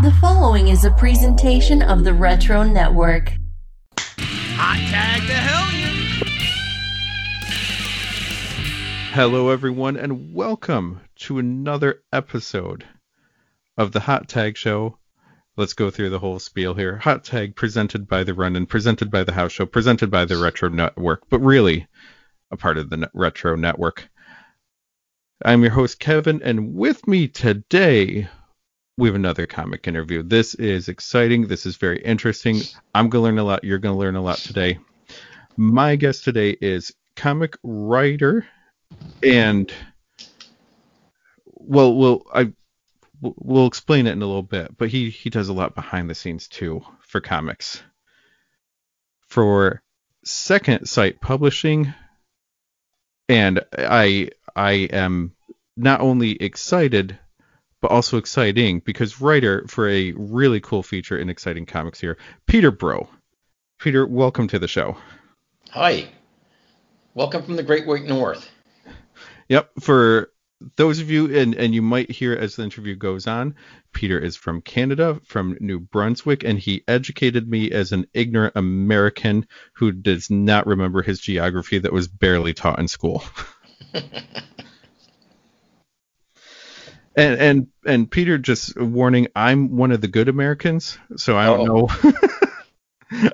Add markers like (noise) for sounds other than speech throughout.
The following is a presentation of the Retro Network. Hot tag the hellion. Hello, everyone, and welcome to another episode of the Hot Tag Show. Let's go through the whole spiel here. Hot Tag presented by the Run and presented by the House Show, presented by the Retro Network, but really a part of the Retro Network. I'm your host, Kevin, and with me today, we have another comic interview. This is exciting. This is very interesting. I'm going to learn a lot. You're going to learn a lot today. My guest today is comic writer and well, well, I we'll explain it in a little bit, but he he does a lot behind the scenes too for comics. For Second Sight Publishing, and I I am not only excited but also exciting because writer for a really cool feature in exciting comics here, Peter Bro. Peter, welcome to the show. Hi. Welcome from the Great White North. Yep, for those of you and and you might hear as the interview goes on, Peter is from Canada, from New Brunswick, and he educated me as an ignorant American who does not remember his geography that was barely taught in school. (laughs) and and and Peter just warning, I'm one of the good Americans, so I don't Oh. know. (laughs)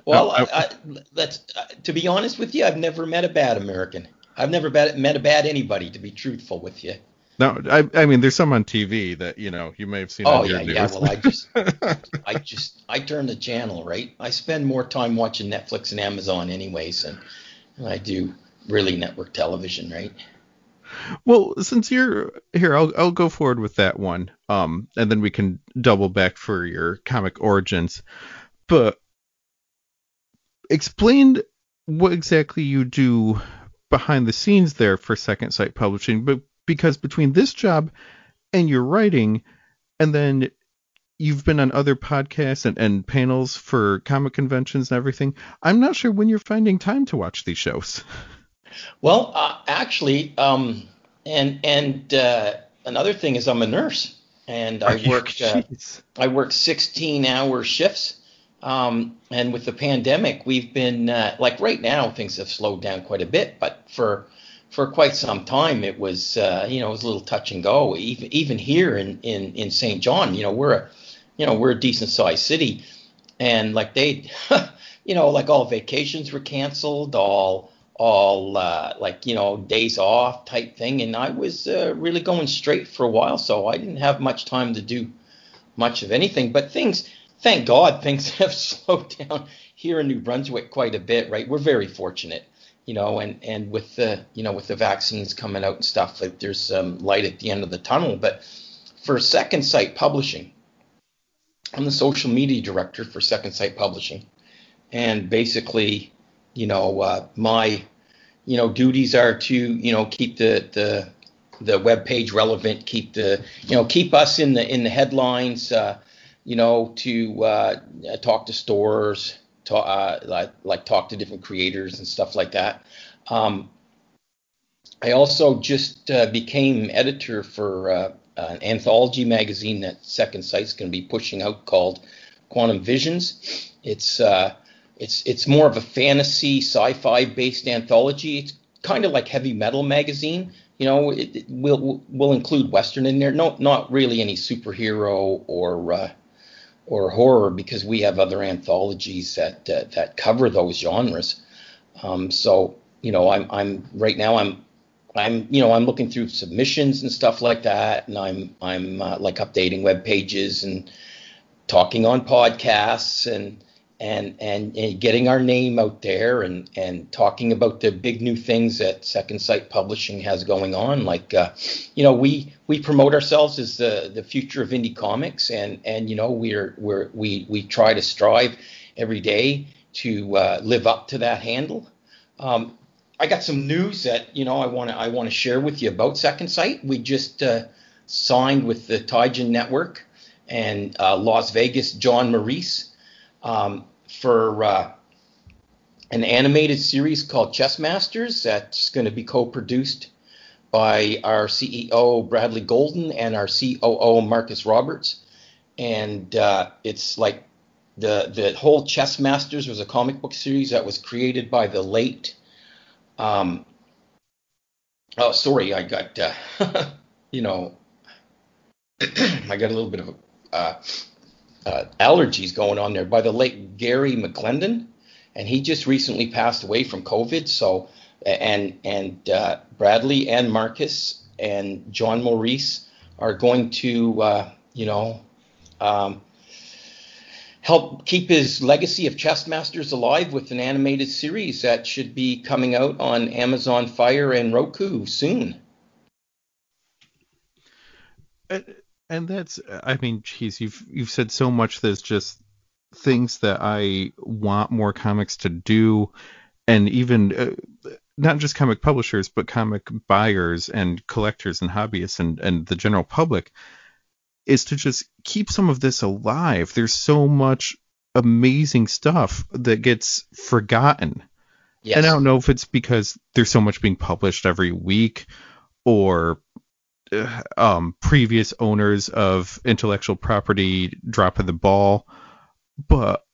Well, (laughs) I- I, that's uh, to be honest with you, I've never met a bad American. I've never bet, met a bad anybody, to be truthful with you. No, I, I mean, there's some on TV that you know you may have seen. Oh on your yeah, yeah. Well, I just, (laughs) I just, I turn the channel, right? I spend more time watching Netflix and Amazon, anyways, and I do really network television, right? Well, since you're here, I'll I'll go forward with that one. Um, and then we can double back for your comic origins. But explain what exactly you do behind the scenes there for Second Sight Publishing. But because between this job and your writing, and then you've been on other podcasts and, and panels for comic conventions and everything, I'm not sure when you're finding time to watch these shows. (laughs) Well, uh, actually, um, and and uh, another thing is I'm a nurse, and I work. Uh, I work 16 hour shifts. Um, and with the pandemic, we've been uh, like right now things have slowed down quite a bit, but for for quite some time it was uh, you know it was a little touch and go. Even even here in in in St. John, you know we're a you know we're a decent sized city, and like they (laughs) you know like all vacations were canceled, all all uh, like you know days off type thing, and I was uh, really going straight for a while, so I didn't have much time to do much of anything. But things, thank God, (laughs) things have (laughs) slowed down here in New Brunswick quite a bit. Right, we're very fortunate, you know, and and with the you know with the vaccines coming out and stuff, like there's some light at the end of the tunnel. But for Second Sight Publishing, I'm the social media director for Second Sight Publishing, and basically, you know, uh, my you know duties are to you know keep the the the web page relevant, keep the you know keep us in the in the headlines, uh, you know, to uh, talk to stores, to, uh, like like talk to different creators and stuff like that. Um, I also just uh, became editor for uh, an anthology magazine that Second Sight's going to be pushing out called Quantum Visions. It's uh, it's it's more of a fantasy sci-fi based anthology. It's kind of like heavy metal magazine. You know, it, it will will include western in there. No, not really any superhero or uh, or horror because we have other anthologies that uh, that cover those genres. Um, so you know, I'm I'm right now I'm I'm you know I'm looking through submissions and stuff like that, and I'm I'm uh, like updating web pages and talking on podcasts and and and, and getting our name out there and and talking about the big new things that Second Sight Publishing has going on. Like uh, you know we we promote ourselves as the the future of indie comics, and and you know we're we're we we try to strive every day to uh, live up to that handle. Um, I got some news that you know I want to I want to share with you about Second Sight. We just uh, signed with the Taijin Network and uh, Las Vegas John Maurice um, for uh, an animated series called Chess Masters that's going to be co-produced by our CEO Bradley Golden and our COO Marcus Roberts. and uh, it's like the the whole Chess Masters was a comic book series that was created by the late. Um, oh, sorry, I got uh, (laughs) you know, (clears throat) I got a little bit of uh, uh, allergies going on there by the late Gary McClendon, and he just recently passed away from COVID. So, and and uh, Bradley and Marcus and John Maurice are going to, uh, you know, um, help keep his legacy of chess masters alive with an animated series that should be coming out on Amazon Fire and Roku soon. And that's, I mean, geez, you've you've said so much that's just things that I want more comics to do, and even uh, not just comic publishers, but comic buyers and collectors and hobbyists and and the general public is to just keep some of this alive. There's so much amazing stuff that gets forgotten. Yes. And I don't know if it's because there's so much being published every week or um, previous owners of intellectual property dropping the ball, but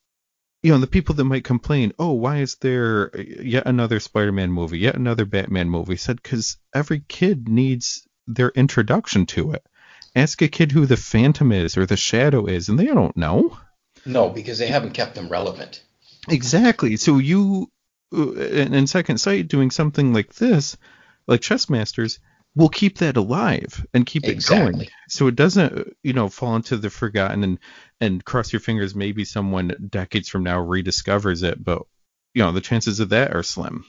you know the people that might complain, oh, why is there yet another Spider-Man movie, yet another Batman movie? Said because every kid needs their introduction to it. Ask a kid who the Phantom is or the Shadow is, and they don't know. No, because they haven't kept them relevant. Exactly. So you, uh, in Second Sight, doing something like this, like Chess Masters, will keep that alive and keep exactly. it going. So it doesn't, you know, fall into the forgotten and and cross your fingers. Maybe someone decades from now rediscovers it, but you know the chances of that are slim.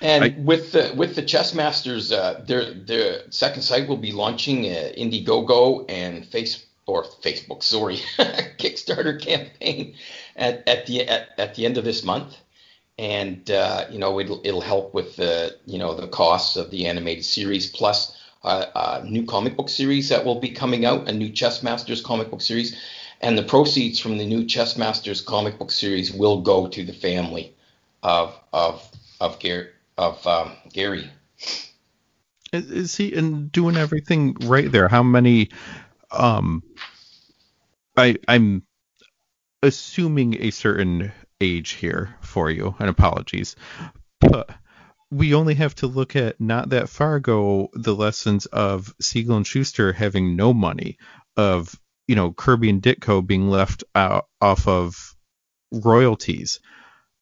And I, with the with the chess masters, uh, their their second sight will be launching uh, Indiegogo and face or Facebook, sorry, (laughs) Kickstarter campaign at, at the at, at the end of this month, and uh, you know it'll it'll help with the you know the costs of the animated series plus uh, a new comic book series that will be coming out, a new Chess Masters comic book series, and the proceeds from the new Chess Masters comic book series will go to the family of of of Gary of um, Gary. Is he and doing everything right there? How many? Um, I I'm assuming a certain age here for you, and apologies, but we only have to look at not that far ago the lessons of Siegel and Shuster having no money, of you know Kirby and Ditko being left out off of royalties,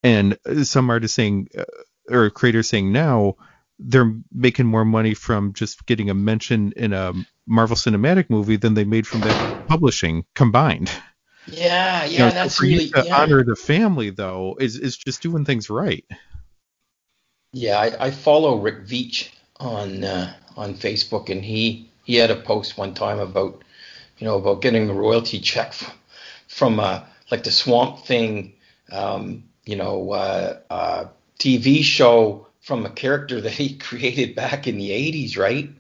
and some artists saying uh, or creators saying now they're making more money from just getting a mention in a Marvel Cinematic movie than they made from that publishing combined. (laughs) Yeah, yeah, you know, that's for really you to yeah. honor the family though is is just doing things right. Yeah, I, I follow Rick Veitch on uh, on Facebook, and he he had a post one time about you know about getting a royalty check from, from uh, like the Swamp Thing, um, you know, uh, uh TV show from a character that he (laughs) created back in the 80s, right?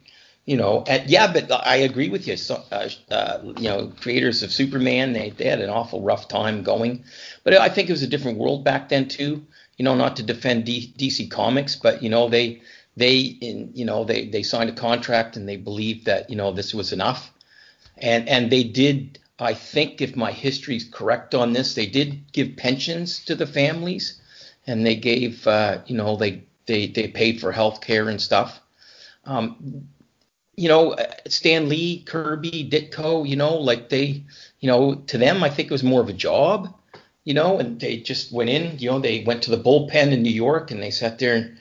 You know, yeah, but I agree with you. So, uh, uh, you know, creators of Superman, they, they had an awful rough time going. But I think it was a different world back then too. You know, not to defend D- DC Comics, but you know, they they in you know they they signed a contract and they believed that you know this was enough, and and they did. I think if my history is correct on this, they did give pensions to the families and they gave uh, you know they they they paid for health care and stuff. Um, you know, uh, Stan Lee, Kirby, Ditko, you know, like they, you know, to them, I think it was more of a job, you know, and they just went in, you know, they went to the bullpen in New York and they sat there and,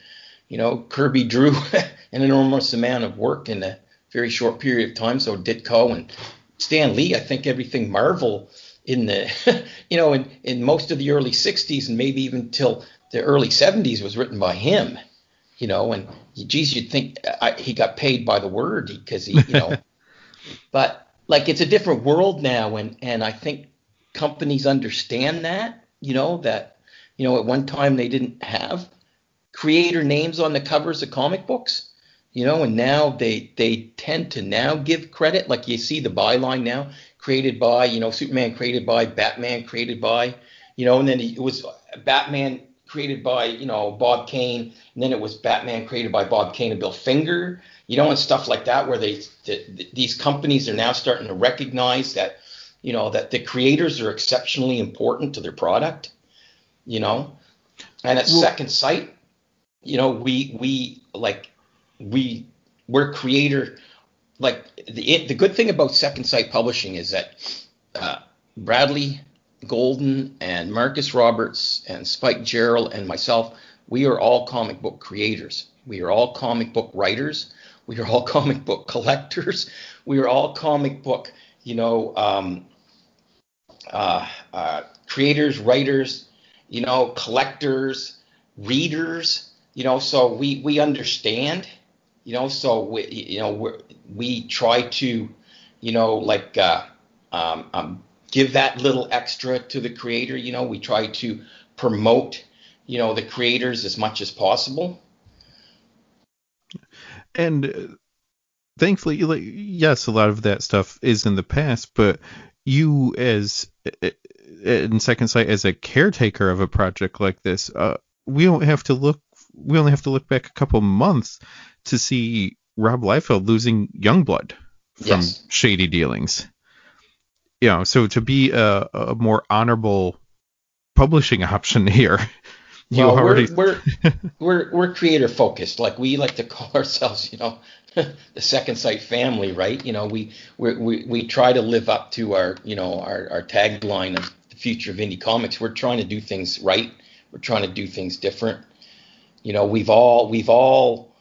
you know, Kirby (laughs) drew an enormous amount of work in a very short period of time. So Ditko and Stan Lee, I think everything Marvel in the, (laughs) you know, in, in most of the early 60s and maybe even till the early 70s was written by him, you know, and geez, you'd think I, he got paid by the word because he, you know, (laughs) but like it's a different world now. And, and I think companies understand that, you know, that, you know, at one time they didn't have creator names on the covers of comic books, you know, and now they, they tend to now give credit. Like you see the byline now created by, you know, Superman created by, Batman created by, you know, and then it was Batman created by you know Bob Kane, and then it was Batman created by Bob Kane and Bill Finger, you know, and stuff like that, where they the, these companies are now starting to recognize that you know, that the creators are exceptionally important to their product, you know. And at Well- Second Sight, you know, we we like we we're creator like the the good thing about Second Sight Publishing is that uh, Bradley Golden and Marcus Roberts and Spike Gerald and myself, we are all comic book creators. We are all comic book writers. We are all (laughs) comic book collectors. We are all comic book, you know, um, uh, uh, creators, writers, you know, collectors, readers. You know, so we we understand. You know, so we you know we we try to, you know, like uh, um, um, give that little extra to the creator. You know, we try to promote, you know, the creators as much as possible. and uh, thankfully like yes a lot of that stuff is in the past but you as uh, in second sight as a caretaker of a project like this uh, we don't have to look we only have to look back a couple months to see rob liefeld losing youngblood from Yes. shady dealings you know so to be a, a more honorable publishing (laughs) option here you well, already we're, we're (laughs) we're we're creator focused. Like we like to call (laughs) ourselves, you know, the Second Sight family, right? You know, we we we, we try to live up to our you know our, our tagline of the future of indie comics. We're trying to do things right. We're trying to do things different. You know, we've all we've all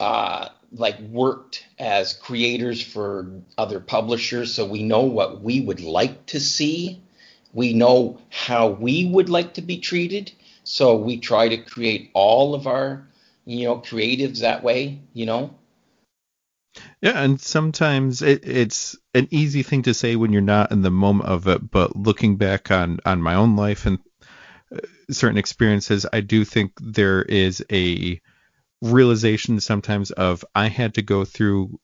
uh, like worked as creators for other publishers, so we know what we would like to see. We know how we would like to be treated. So we try to create all of our, you know, creatives that way, you know. Yeah, and sometimes it, it's an easy thing to say when you're not in the moment of it, but looking back on on my own life and uh, certain experiences, I do think there is a realization sometimes of I had to go through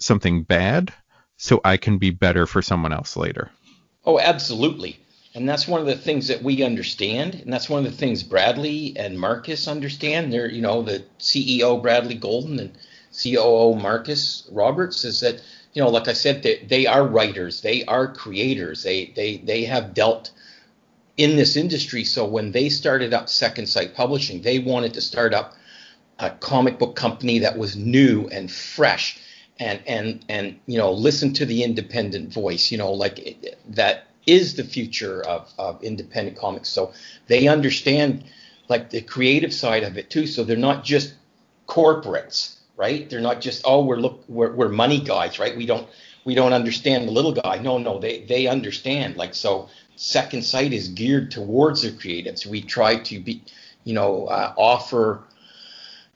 something bad so I can be better for someone else later. Oh, absolutely. And that's one of the things that we understand, and that's one of the things Bradley and Marcus understand. They're, you know, the CEO Bradley Golden and COO Marcus Roberts is that, you know, like I said, they, they are writers, they are creators, they they they have dealt in this industry. So when they started up Second Sight Publishing, they wanted to start up a comic book company that was new and fresh and and and you know listen to the independent voice you know like it, that is the future of, of independent comics. So they understand like the creative side of it too. So they're not just corporates right? They're not just oh we're look we're, we're money guys right? We don't we don't understand the little guy. No no they they understand. Like so second sight is geared towards the creatives. We try to be you know uh, offer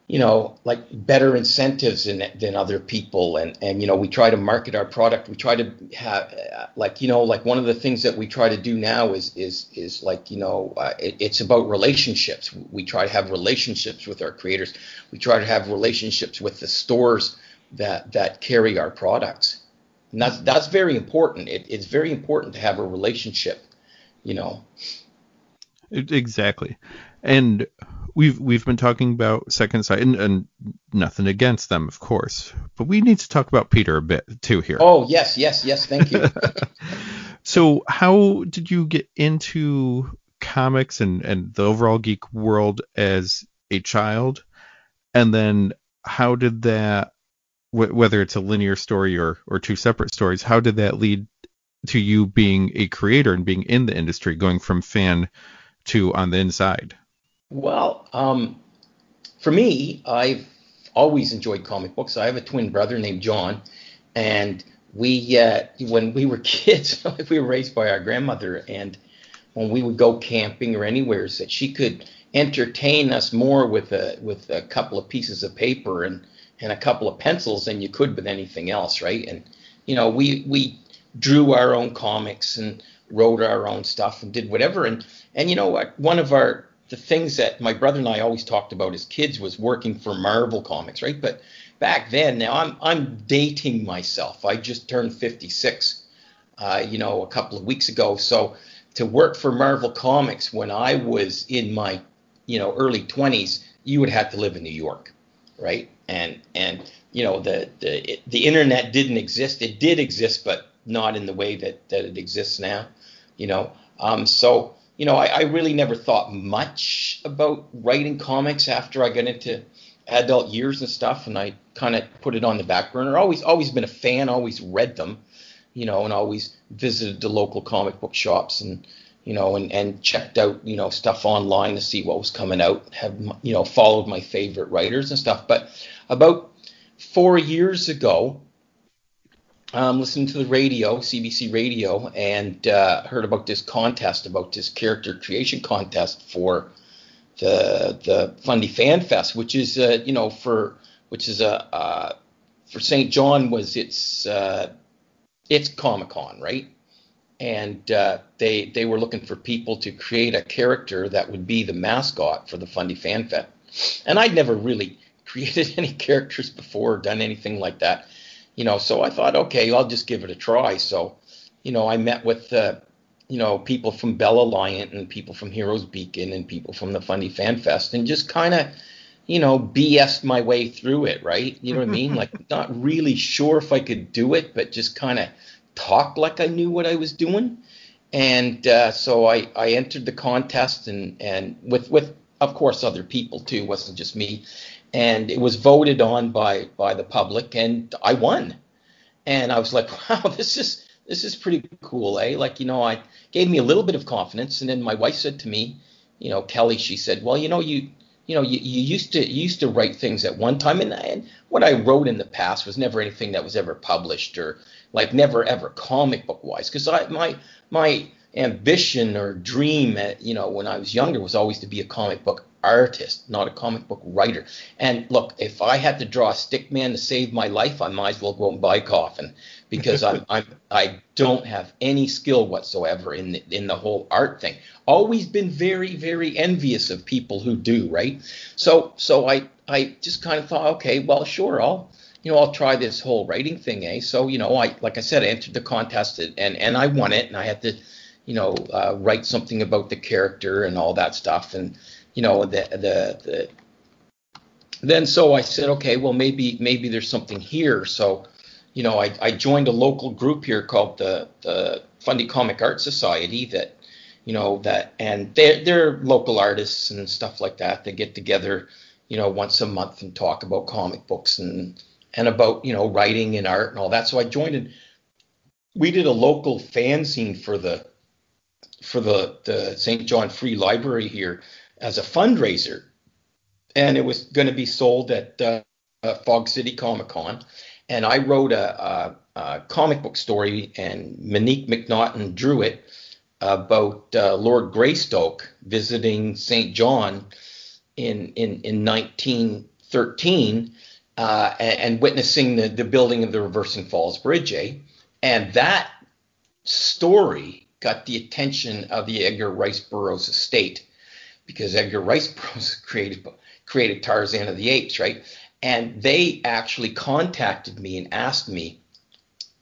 you know, like better incentives than, than other people. And, and, you know, we try to market our product. We try to have, uh, like, you know, like one of the things that we try to do now is, is, is like, you know, uh, it, it's about relationships. We try to have relationships with our creators. We try to have relationships with the stores that, that carry our products. And that's, that's very important. It, it's very important to have a relationship, you know. Exactly. And we've we've been talking about Second Sight and, and nothing against them, of course. But we need to talk about Peter a bit too here. Oh, yes, yes, yes. Thank you. (laughs) (laughs) So how did you get into comics and, and the overall geek world as a child? And then how did that, wh- whether it's a linear story or, or two separate stories, how did that lead to you being a creator and being in the industry, going from fan to on the inside? Well, um, for me, I've always enjoyed comic books. I have a twin brother named John, and we, uh, when we were (laughs) kids, (laughs) we were raised by our grandmother, and when we would go camping or anywhere, that she could entertain us more with a with a couple of pieces of paper and and a couple of pencils than you could with anything else, right? And you know, we we drew our own comics and wrote our own stuff and did whatever. And and you know what? One of our the things that my brother and I always talked about as kids was working for Marvel Comics, right? But back then, now I'm I'm dating myself. I just turned 56, uh, you know, a couple of weeks ago. So to work for Marvel Comics when I was in my, you know, early 20s, you would have to live in New York, right? And and you know the the it, the internet didn't exist. It did exist, but not in the way that that it exists now. You know, um, so you know, I, I really never thought much about writing comics after I got into adult years and stuff, and I kind of put it on the back burner. Always, always been a fan. Always read them, you know, and always visited the local comic book shops and you know, and, and checked out, you know, stuff online to see what was coming out, have, you know, followed my favorite writers and stuff. But about four years ago, um, listening to the radio, CBC radio, and uh, heard about this contest, about this character creation contest for the the Fundy Fan Fest, which is, uh, you know, for which is a uh, for St. John was its uh, its Comic Con, right? and uh, they they were looking for people to create a character that would be the mascot for the Fundy Fan Fest. And I'd never really (laughs) created any characters before, or done anything like that, you know. So I thought, okay, I'll just give it a try. So, you know, I met with uh, you know people from Bell Aliant and people from Heroes Beacon and people from the Fundy Fan Fest, and just kind of you know, BS my way through it, right? You know what I mean? (laughs) Like, not really sure if I could do it, but just kind of talked like I knew what I was doing. And uh, so I, I entered the contest and, and with, with, of course, other people too, it wasn't just me. And it was voted on by, by the public and I won. And I was like, (laughs) wow, this is, this is pretty cool, eh? Like, you know, I gave me a little bit of confidence. And then my wife said to me, you know, Kelly, she said, well, you know, you, you know, you, you used to you used to write things at one time, and, and what I wrote in the past was never anything that was ever published or like never ever comic book wise, because I my my ambition or dream, at, you know, when I was younger was always to be a comic book artist, not a comic book writer. And look, if I had to draw a stick man to save my life, I might as well go and buy a coffin because I'm, (laughs) I'm I don't have any skill whatsoever in the, in the whole art thing. Always been very very envious of people who do, right? So so I I just kind of thought, okay, well, sure, I'll you know I'll try this whole writing thing, eh? So you know I like I said, I entered the contest and and I won it, and I had to you know uh, write something about the character and all that stuff, and you know the the the then so I said, okay, well maybe maybe there's something here, so you know, I, I joined a local group here called the, the Fundy Comic Art Society that, you know, that, and they're, they're local artists and stuff like that. They get together, you know, once a month and talk about comic books and, and about, you know, writing and art and all that. So I joined and we did a local fanzine for the, for the, the St. John Free Library here as a fundraiser. And it was going to be sold at uh, Fog City Comic Con and I wrote a, a, a, comic book story, and Monique McNaughton drew it about uh, Lord Greystoke visiting St. John in in, in 1913 uh, and, and, witnessing the, the building of the Reversing Falls Bridge. Eh? And that story got the attention of the Edgar Rice Burroughs estate because Edgar Rice Burroughs created created Tarzan of the Apes, right? And they actually contacted me and asked me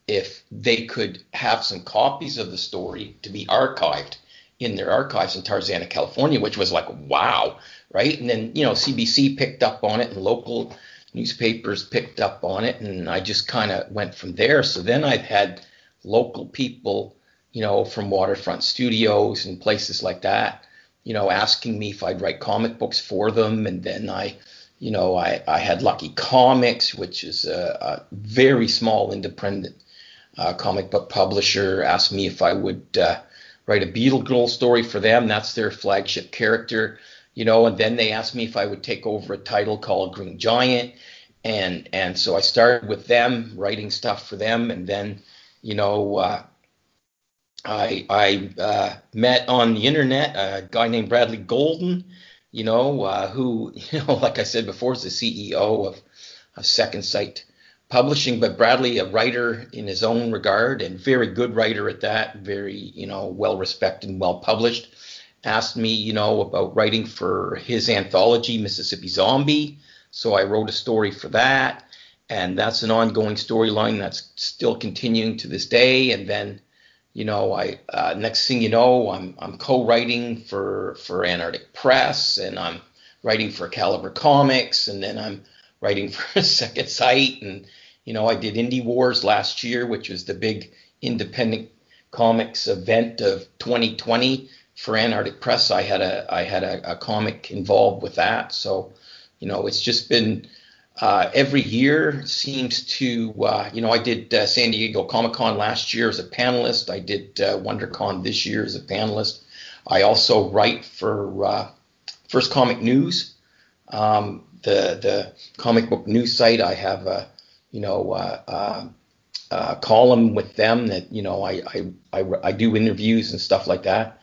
if they could have some copies of the story to be archived in their archives in Tarzana, California, which was like, wow, right? And then, you know, CBC picked up on it and local newspapers picked up on it. And I just kind of went from there. So then I've had local people, you know, from waterfront studios and places like that, you know, asking me if I'd write comic books for them. And then I, you know, I, I had Lucky Comics, which is a, a very small independent uh, comic book publisher, asked me if I would uh, write a Beetle Girl story for them. That's their flagship character, you know. And then they asked me if I would take over a title called Green Giant, and and so I started with them, writing stuff for them, and then, you know. Uh, I, I uh, met on the internet a guy named Bradley Golden, you know, uh, who, (laughs) you know, like I said before, is the CEO of, of Second Sight Publishing. But Bradley, a writer in his own regard, and very good writer at that, very, you know, well respected and well published, asked me, you know, about writing for his anthology, Mississippi Zombie. So I wrote a story for that. And that's an ongoing storyline that's still continuing to this day. And then you know, I uh, next thing you know, I'm I'm co-writing for for Antarctic Press, and I'm writing for Caliber Comics, and then I'm writing (laughs) for Second Sight, and you know, I did Indie Wars last year, which was the big independent comics event of 2020 for Antarctic Press. I had a I had a, a comic involved with that. So, you know, it's just been uh, every year seems to uh, you know I did uh, San Diego Comic Con last year as a panelist. I did uh, WonderCon this year as a panelist. I also write for uh, First Comic News, um, the the comic book news site. I have a you know uh, column with them that you know I, I, I I do interviews and stuff like that.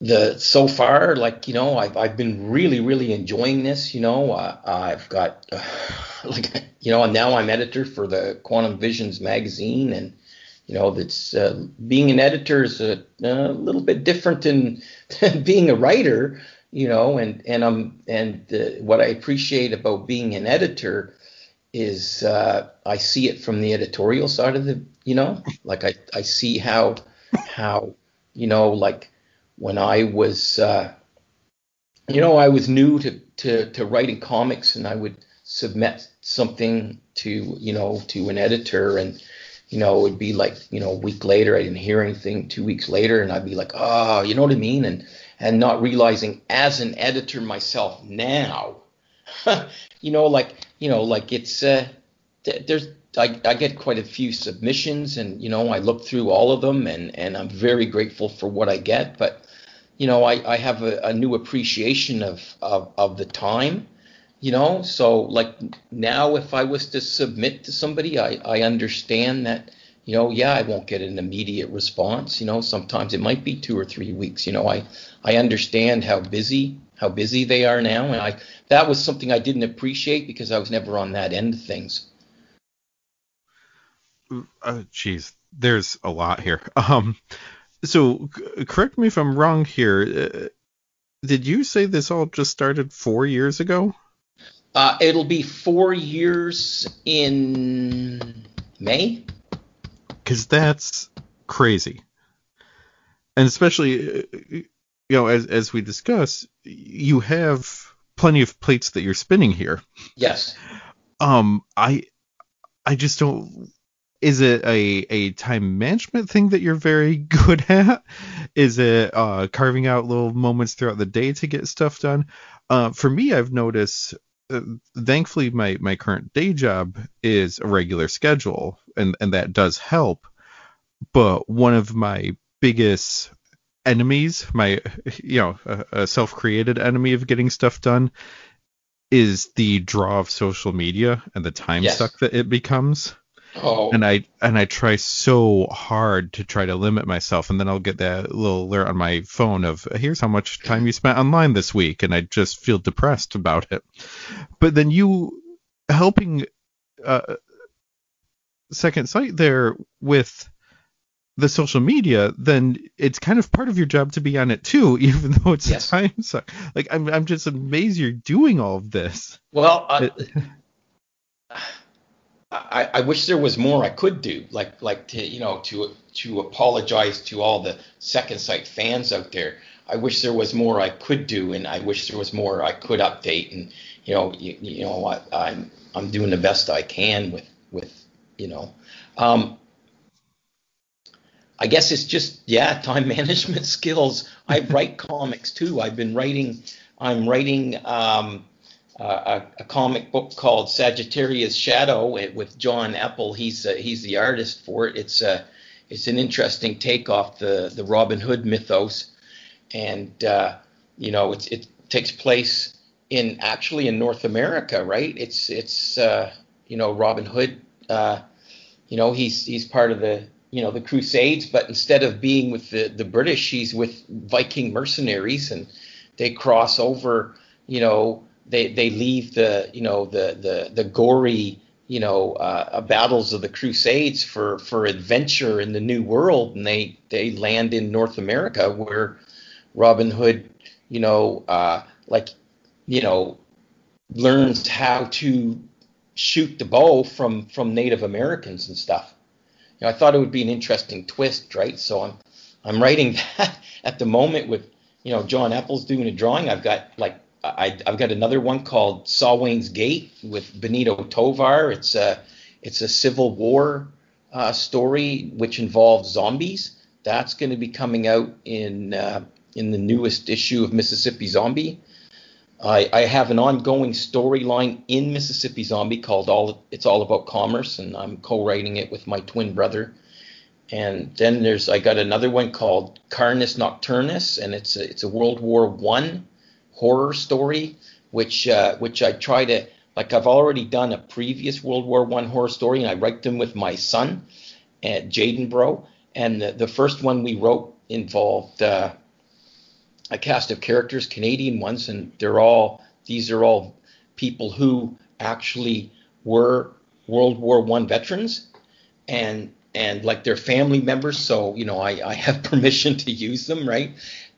The so far, like you know, I've I've been really really enjoying this. You know, uh, I've got uh, (sighs) like you know, and now I'm editor for the Quantum Visions magazine, and you know, that's uh, being an editor is a, a little bit different than, than (laughs) being a writer. You know, and and I'm and what I appreciate about being an editor is uh, I see it from the editorial side of the, you know, like I, I see how, how, you know, like when I was, uh, you know, I was new to, to, to writing comics and I would submit something to, you know, to an editor and, you know, it'd be like, you know, a week later, I didn't hear anything, two weeks later, and I'd be like, oh, you know what I mean? And, and not realizing as an editor myself now, (laughs) you know, like you know, like it's uh, there's I, I get quite a few submissions, and you know, I look through all of them, and and I'm very grateful for what I get. But you know, I, I have a, a new appreciation of, of of the time. You know, so like now, if I was to submit to somebody, I I understand that you know, yeah, I won't get an immediate response. You know, sometimes it might be two or three weeks. You know, I I understand how busy how busy they are now, and I that was something I didn't appreciate because I was never on that end of things. Uh, geez, there's a lot here. (laughs) Um, so correct me if I'm wrong here. Uh, did you say this all just started four years ago? Uh, it'll be four years in May. Because that's crazy, and especially uh, you know, as as we discuss, you have plenty of plates that you're spinning here. Yes. Um, I I just don't. Is it a a time management thing that you're very (laughs) good at? Is it uh, carving out little moments throughout the day to get stuff done? Uh, for me, I've noticed. Uh, thankfully, my my current day job is a regular schedule, and and that does help. But one of my biggest enemies, my you know a, a self-created enemy of getting stuff done, is the draw of social media and the time yes. suck that it becomes. Oh. And I and I try so hard to try to limit myself, and then I'll get that little alert on my phone of here's how much time you spent online this week, and I just feel depressed about it. But then you helping uh, Second Sight there with the social media, then it's kind of part of your job to be on it too, (laughs) even though it's yes. a time suck. Like I'm, I'm just amazed you're doing all of this. Well, uh, (laughs) I, I wish there was more I could do, like, like to, you know, to, to apologize to all the Second Sight fans out there. I wish there was more I could do, and I wish there was more I could update. And you know, you, you know, I, I'm, I'm doing the best I can with, with, you know. Um, I guess it's just yeah, (laughs) time management skills. I write comics too. I've been writing. I'm writing um, a, a, comic book called Sagittarius Shadow with John Epple. He's uh, he's the artist for it. It's a uh, it's an interesting take off the the Robin Hood mythos, and uh, you know it takes place in actually in North America, right? It's it's uh, you know Robin Hood. Uh, you know he's he's part of the you know the Crusades, but instead of being with the the British, he's with Viking mercenaries, and they cross over. You know, they they leave the you know the the the gory you know uh, battles of the Crusades for for adventure in the New World, and they they land in North America where Robin Hood, you know, uh, like you know, learns how to shoot the bow from from Native Americans and stuff you know, I thought it would be an interesting twist, right? So I'm I'm writing (laughs) that at the moment with you know John Apple's doing a drawing. I've got like I, have got another one called Salwane's Gate with Benito Tovar. It's a it's a Civil War uh, story which involves zombies. That's going to be coming out in uh, in the newest issue of Mississippi Zombie. I, I have an ongoing storyline in Mississippi Zombie called All It's All About Commerce, and I'm co-writing it with my twin brother. And then there's I got another one called Carnus Nocturnus, and it's a, it's a World War One horror story, which uh, which I try to like I've already done a previous World War One horror story, and I write them with my son, at Jaden Bro. And the, the first one we wrote involved uh, a cast of characters, Canadian ones, and they're all these are all people who actually were World War One veterans, and and like their family members. So you know, I, I have (laughs) permission to use them, right?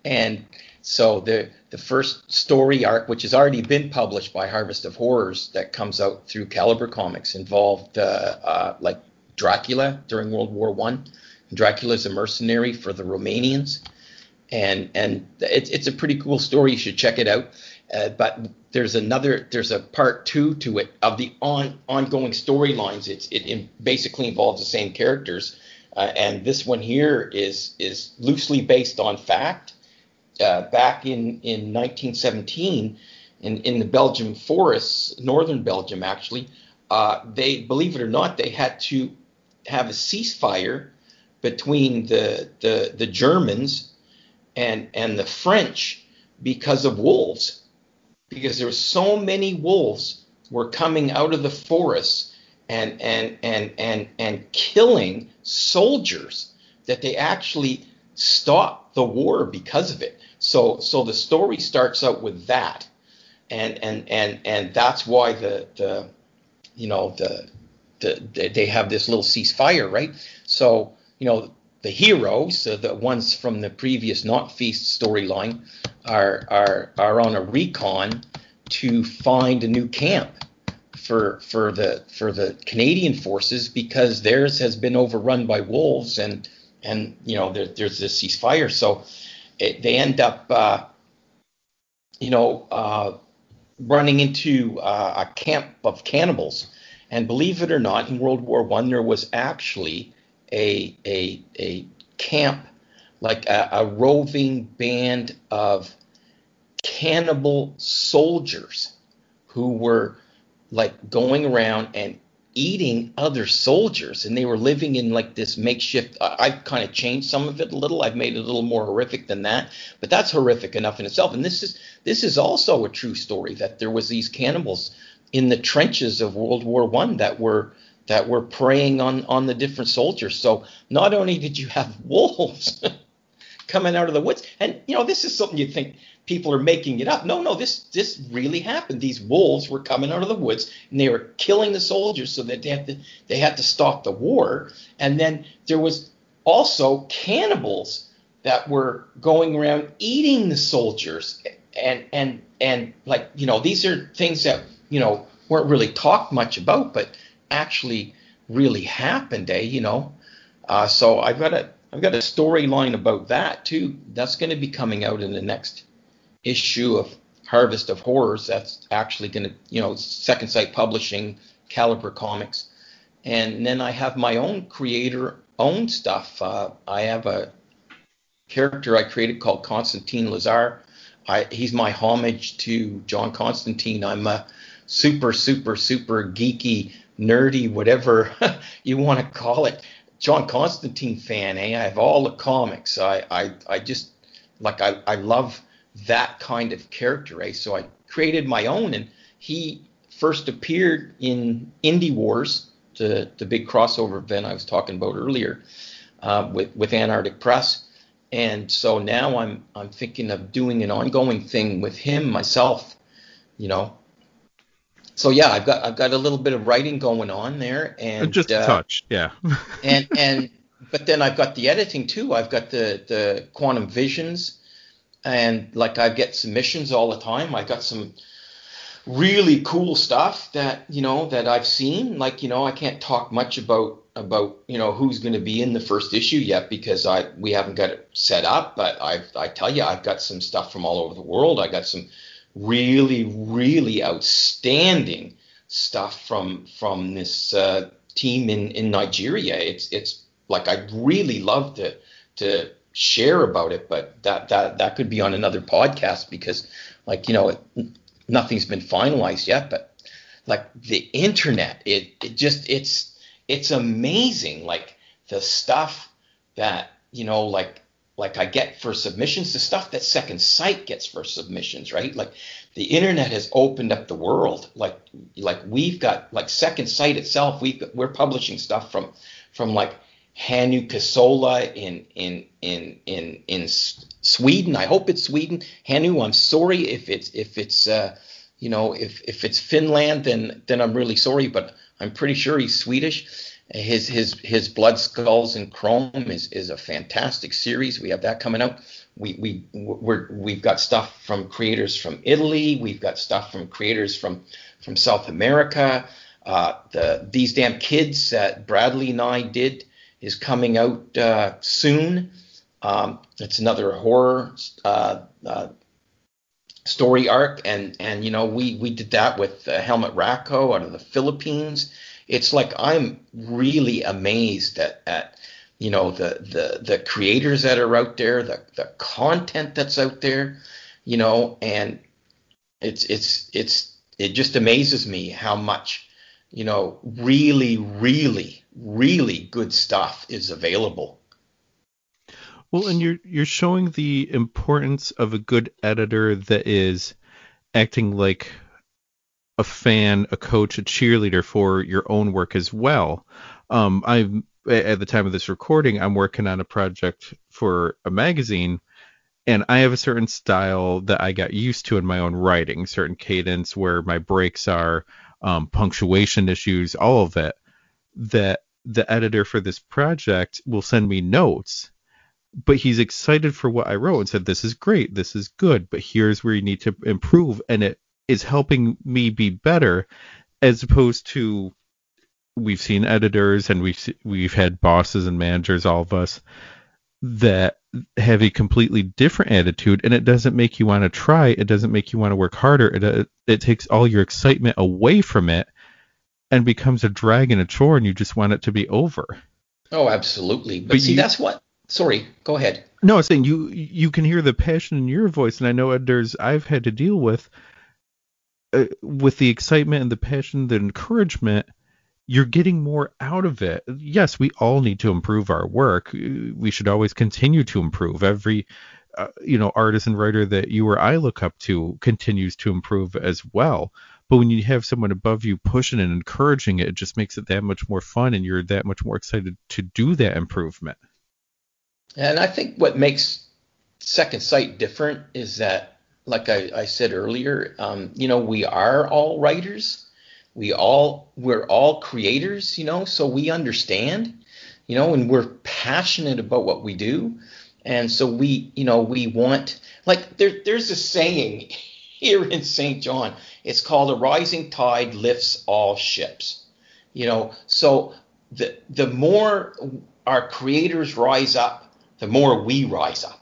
And so the the first story arc, which has already been published by Harvest of Horrors, that comes out through Caliber Comics, involved uh, uh, like Dracula during World War One. Dracula is a mercenary for the Romanians, and and it's it's a pretty cool story. You should check it out. Uh, but there's another there's a part two to it of the on ongoing storylines. It's it, it basically involves the same characters, uh, and this one here is is loosely based on fact. Uh, back in in 1917, in in the Belgian forests, northern Belgium actually, uh, they believe it or not, they had to have a ceasefire between the the, the Germans and and the French because of wolves, because there were so many wolves were coming out of the forests and and and and and killing soldiers that they actually stopped the war because of it. So so the story starts out with that, and and and and that's why the the you know the the, they have this little ceasefire, right? So, you know, the heroes, uh, the ones from the previous Not Feast storyline, are, are, are on a recon to find a new camp for for the for the Canadian forces because theirs has been overrun by wolves and and you know there, there's this ceasefire so it, they end up uh, you know uh, running into uh, a camp of cannibals. And believe it or not, in World War One, there was actually a a a camp, like a, a roving band of cannibal soldiers who were like going around and eating other soldiers and they were living in like this makeshift i've kind of changed some of it a little i've made it a little more horrific than that but that's horrific enough in itself and this is this is also a true story that there was these cannibals in the trenches of World War One that were that were preying on on the different soldiers. So not only did you have (laughs) wolves coming out of the woods, and you know this is something you think people are making it up. No, no, this this really happened. These wolves were coming out of the woods and they were killing the soldiers so that they had to they had to stop the war. And then there was also cannibals that were going around eating the soldiers and and and like you know these are things that you know, weren't really talked much about, but actually really happened, eh? You know, uh, so I've got a I've got a storyline about that too. That's going to be coming out in the next issue of Harvest of Horrors. That's actually going to, you know, Second Sight Publishing, Caliber Comics, and then I have my own creator owned stuff. Uh, I have a character I created called Constantine Lazar. I, he's my homage to John Constantine. I'm a super, super, super geeky, nerdy, whatever (laughs) you want to call it, John Constantine fan. Eh? I have all the comics. I, I, I just like I, I love that kind of character. Eh? So I created my own, and he first appeared in Indie Wars, the the big crossover event I was talking about earlier, uh, with with Antarctic Press. And so now I'm I'm thinking of doing an ongoing thing with him myself, you know, so yeah, I've got I've got a little bit of writing going on there, and just a uh, touch, yeah. (laughs) and and but then I've got the editing too. I've got the the quantum visions, and like I get submissions all the time. I got some really cool stuff that you know that I've seen. Like you know, I can't talk much about about you know who's going to be in the first issue yet because I we haven't got it set up. But I I tell you, I've got some stuff from all over the world. I got some really, really outstanding stuff from from this uh, team in in Nigeria. It's it's like I'd really love to to share about it, but that that that could be on another podcast because like you know it, nothing's been finalized yet. But like the internet, it it just it's it's amazing. Like the stuff that you know like like I get for submissions, the stuff that Second Sight gets for submissions, right? Like the internet has opened up the world. Like like we've got like Second Sight itself, we we're publishing stuff from from like Hannu Kasola in in in in in Sweden. I hope it's Sweden. Hannu, I'm sorry if it's if it's uh, you know if if it's Finland, then then I'm really sorry, but I'm pretty sure he's Swedish his his his Blood Skulls and Chrome is is a fantastic series. We have that coming out. We we we're we've got stuff from creators from Italy. We've got stuff from creators from from South America. Uh, the these damn kids that Bradley and I did is coming out uh, soon. Um, it's another horror uh, uh story arc, and and you know we we did that with uh, Helmut Racco out of the Philippines it's like I'm really amazed at, at you know the the the creators that are out there, the the content that's out there, you know, and it's it's it's it just amazes me how much you know really really really good stuff is available. Well, and you're you're showing the importance of a good editor that is acting like a fan, a coach, a cheerleader for your own work as well. Um, I'm at the time of this recording, I'm working on a project for a magazine, and I have a certain style that I got used to in my own writing, certain cadence where my breaks are, um, punctuation issues, all of it. That the editor for this project will send me notes but he's excited for what I wrote and said, This is great, this is good, but here's where you need to improve. And it is helping me be better as opposed to we've seen editors and we've we've had bosses and managers all of us that have a completely different attitude and it doesn't make you want to try it doesn't make you want to work harder it, it, it takes all your excitement away from it and becomes a drag and a chore and you just want it to be over. Oh absolutely. But, but see you, that's what sorry go ahead. No i was saying you you can hear the passion in your voice and i know editors i've had to deal with uh, with the excitement and the passion, the encouragement, you're getting more out of it. Yes, we all need to improve our work. We should always continue to improve. Every uh, you know artist and writer that you or I look up to continues to improve as well. But when you have someone above you pushing and encouraging it, it just makes it that much more fun, and you're that much more excited to do that improvement. And I think what makes Second Sight different is that like I, I said earlier, um, you know, we are all writers. We all we're all creators, you know, so we understand, you know, and we're passionate about what we do. And so we, you know, we want like there there's a saying (laughs) here in St. John. It's called a rising tide lifts all ships. You know, so the the more our creators rise up, the more we rise up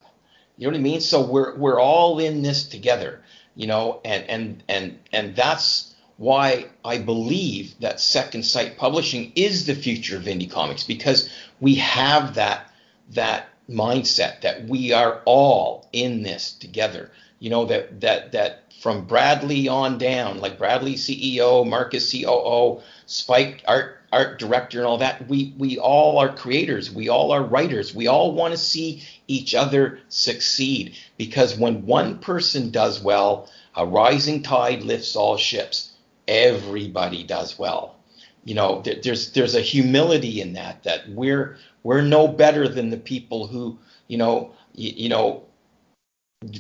you know what I mean? So we're we're all in this together, you know, and and and and that's why I believe that Second Sight Publishing is the future of indie comics because we have that that mindset that we are all in this together. You know that that that from Bradley on down, like Bradley CEO, Marcus COO, Spike art art director and all that we we all are creators. We all are writers. We all want to see each other succeed because when one person does well a rising tide lifts all ships. Everybody does well. You know there's there's a humility in that that we're we're no better than the people who you know you, you know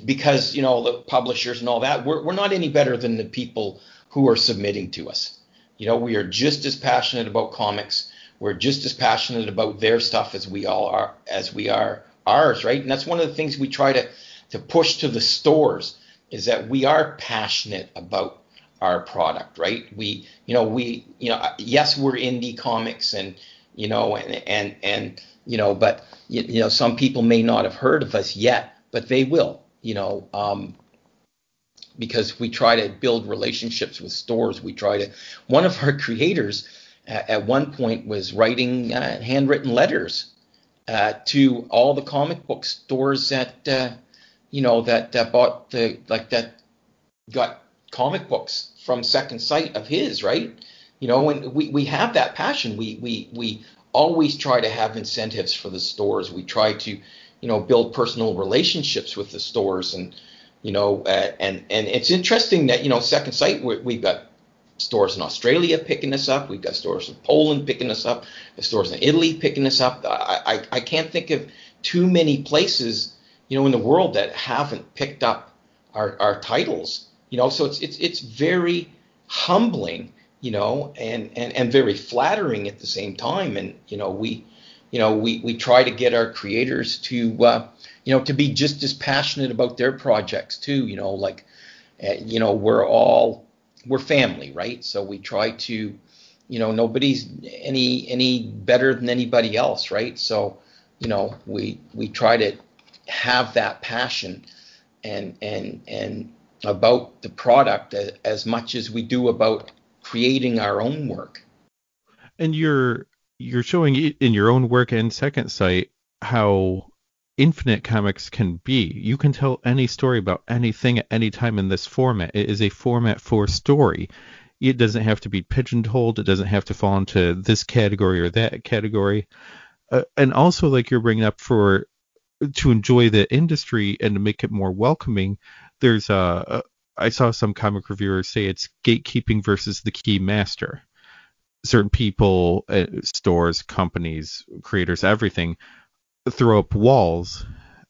because you know the publishers and all that we're, we're not any better than the people who are submitting to us you know, we are just as passionate about comics. We're just as passionate about their stuff as we all are, as we are ours, right? And that's one of the things we try to to push to the stores is that we are passionate about our product, right? We, you know, we, you know, yes, we're indie comics and, you know, and and and you know, but you, you know, some people may not have heard of us yet, but they will, you know. Um, because we try to build relationships with stores. We try to. One of our creators at, at one point was writing uh, handwritten letters uh, to all the comic book stores that uh, you know that that bought the like that got comic books from Second Sight of his, right? You know, when we, we have that passion, we we we always try to have incentives for the stores. We try to, you know, build personal relationships with the stores, and you know, uh, and and it's interesting that you know Second Sight we, we've got stores in Australia picking us up. We've got stores in Poland picking us up. The stores in Italy picking us up. I, I, I can't think of too many places, you know, in the world that haven't picked up our, our titles. You know, so it's it's it's very humbling, you know, and, and, and very flattering at the same time. And, you know, we you know, we, we try to get our creators to uh, you know, to be just as passionate about their projects too, you know, like uh, you know, we're all we're family, right? So we try to, you know, nobody's any any better than anybody else, right? So, you know, we we try to have that passion and and and about the product as, as much as we do about creating our own work. And you're you're showing in your own work and Second Sight how infinite comics can be. You can tell any story about anything at any time in this format. It is a format for story. It doesn't have to be pigeonholed. It doesn't have to fall into this category or that category. Uh, and also, like you're bringing up for to enjoy the industry and to make it more welcoming. There's a, a I saw some comic reviewers say it's gatekeeping versus the key master. Certain people, uh, stores, companies, creators, everything throw up walls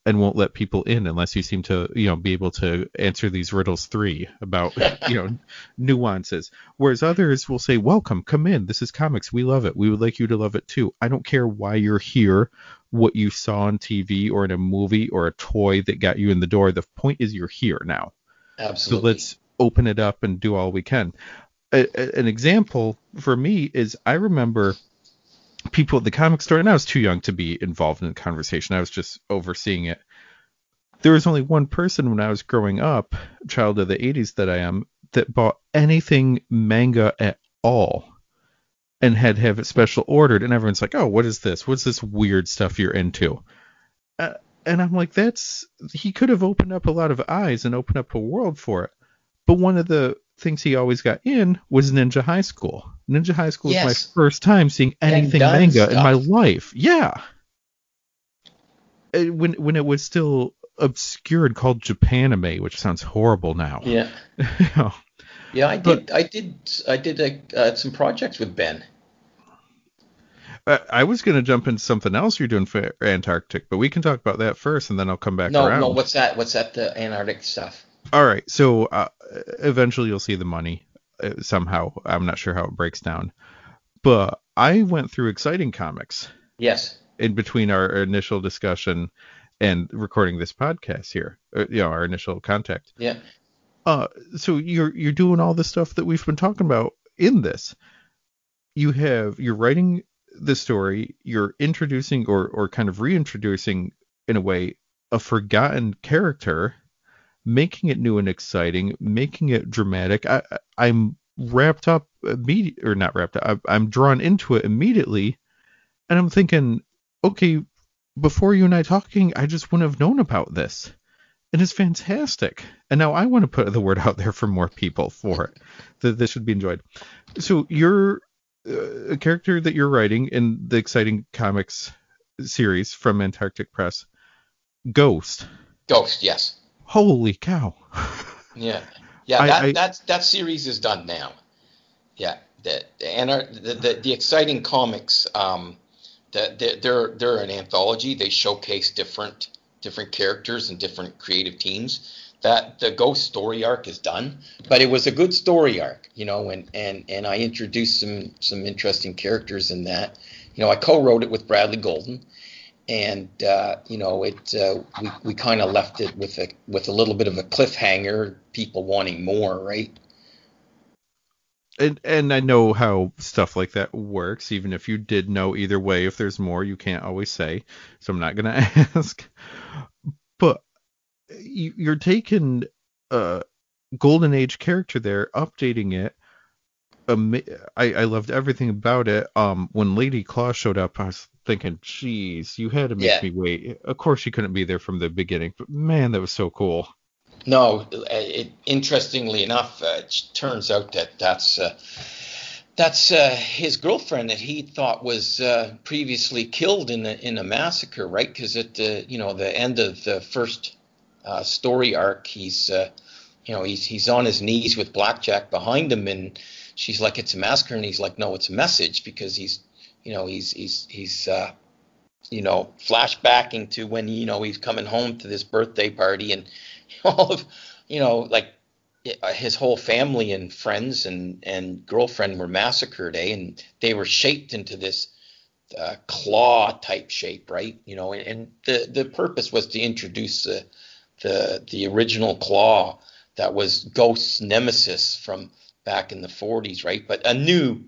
and won't let people in unless you seem to you know be able to answer these riddles three about you know (laughs) nuances. Whereas others will say welcome come in. This is comics. We love it. We would like you to love it too. I don't care why you're here what you saw on tv or in a movie or a toy that got you in the door. The point is you're here now. Absolutely. so let's open it up and do all we can a, a, an example for me is i remember people at the comic store, and I was too young to be involved in the conversation. I was just overseeing it. There was only one person when I was growing up, child of the 80s that I am, that bought anything manga at all and had have it special ordered. And everyone's like, oh, what is this? What's this weird stuff you're into? Uh, and I'm like, that's he could have opened up a lot of eyes and opened up a world for it. But one of the things he always got in was Ninja High School. Ninja High School yes. was my first time seeing anything manga stuff. in my life. Yeah. Uh, when when it was still obscured called Japanime, which sounds horrible now. Yeah. (laughs) Yeah, I did. But, I did. I did a, uh, some projects with Ben. Uh, I was going to jump into something else you're doing for Antarctic, but we can talk about that first, and then I'll come back no, around. No, what's that? What's that? The Antarctic stuff. All right. So uh, eventually you'll see the money uh, somehow. I'm not sure how it breaks down. But I went through exciting comics. Yes. In between our initial discussion and recording this podcast here, uh, you know, our initial contact. Yeah. Uh, so you're you're doing all the stuff that we've been talking about in this. You have you're writing the story, you're introducing or or kind of reintroducing in a way a forgotten character making it new and exciting, making it dramatic. I, I'm wrapped up immediately, or not wrapped up. I, I'm drawn into it immediately, and I'm thinking, okay, before you and I talking, I just wouldn't have known about this. And it's fantastic. And now I want to put the word out there for more people for it that this should be enjoyed. So you're uh, a character that you're writing in the exciting comics series from Antarctic Press, Ghost. Ghost, yes. Holy cow. yeah. Yeah, that, I, that, that series is done now. Yeah. The, and the, the, the exciting comics, um, the, they're, they're an anthology. They showcase different different characters and different creative teams. That the Ghost story arc is done, but it was a good story arc, you know, and and and I introduced some some interesting characters in that. You know, I co-wrote it with Bradley Golden, and uh, you know it uh, we we kind of left it with a with a little bit of a cliffhanger, people wanting more, right? And and I know how stuff like that works. Even if you did know either way, if there's more, you can't always say. So I'm not gonna (laughs) ask. But you, you're taking a golden age character there, updating it, I, I loved everything about it. Um, when Lady Claw showed up, I was thinking, "Jeez, you had to make Yeah. me wait." Of course, she couldn't be there from the beginning, but man, that was so cool. No, it, interestingly enough, uh, it turns out that that's uh, that's uh, his girlfriend that he thought was uh, previously killed in a, in a massacre, right? Because at the you know the end of the first uh, story arc, he's uh, you know he's he's on his knees with Blackjack behind him, and she's like, "It's a massacre," and he's like, "No, it's a message," because he's you know he's he's he's uh, you know flashbacking to when you know he's coming home to this birthday party and (laughs) all of you know like uh, his whole family and friends and and girlfriend were massacred eh? And they were shaped into this uh, claw type shape right? You know and, and the the purpose was to introduce the the the original claw that was ghost's nemesis from back in the 40s right? But a new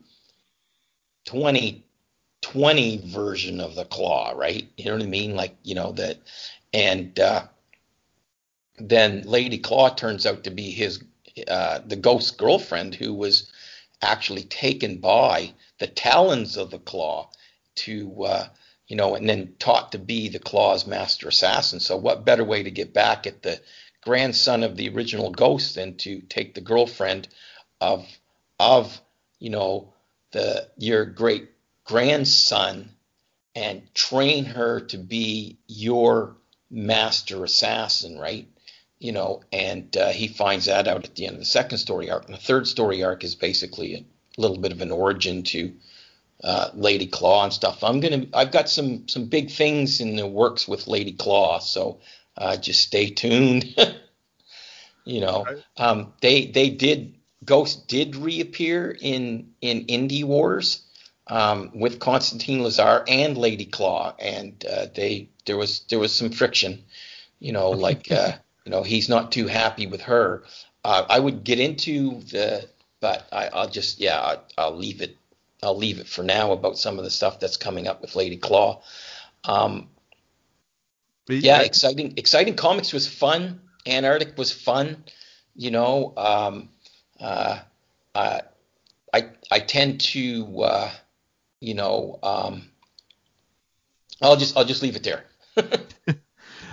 2020 version of the claw right? You know what i mean? Like you know that and uh then Lady Claw turns out to be his uh, the ghost girlfriend who was actually taken by the talons of the claw to uh, you know and then taught to be the claw's master assassin. So what better way to get back at the grandson of the original ghost than to take the girlfriend of of you know the your great grandson and train her to be your master assassin right you know, and uh, he finds that out at the end of the second story arc. And the third story arc is basically a little bit of an origin to uh, Lady Claw and stuff. I'm gonna, I've got some some big things in the works with Lady Claw, so uh, just stay tuned. (laughs) you know, um, they they did Ghost did reappear in in Indie Wars um, with Constantine Lazar and Lady Claw, and uh, they there was there was some friction. You know, (laughs) like. Uh, you know he's not too happy with her. Uh, I would get into the, but I, I'll just yeah I, I'll leave it. I'll leave it for now about some of the stuff that's coming up with Lady Claw. Um, yeah, exciting, exciting comics was fun. Antarctic was fun. You know, um, uh, uh, I I tend to, uh, you know, um, I'll just I'll just leave it there. (laughs)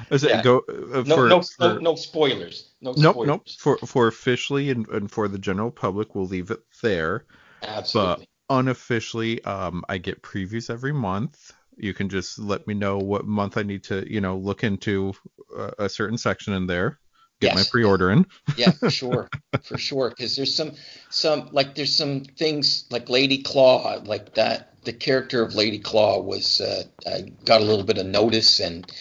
Is it go uh, No, for, no, for- no, no spoilers. No nope, spoilers. nope. For for officially and, and for the general public, we'll leave it there. Absolutely. But unofficially, um, I get previews every month. You can just let me know what month I need to, you know, look into a, a certain section in there. Get my pre-order in. yeah, for (laughs) sure, for sure. Because there's some, some like there's some things like Lady Claw, like that. The character of Lady Claw was uh, I got a little bit of notice, and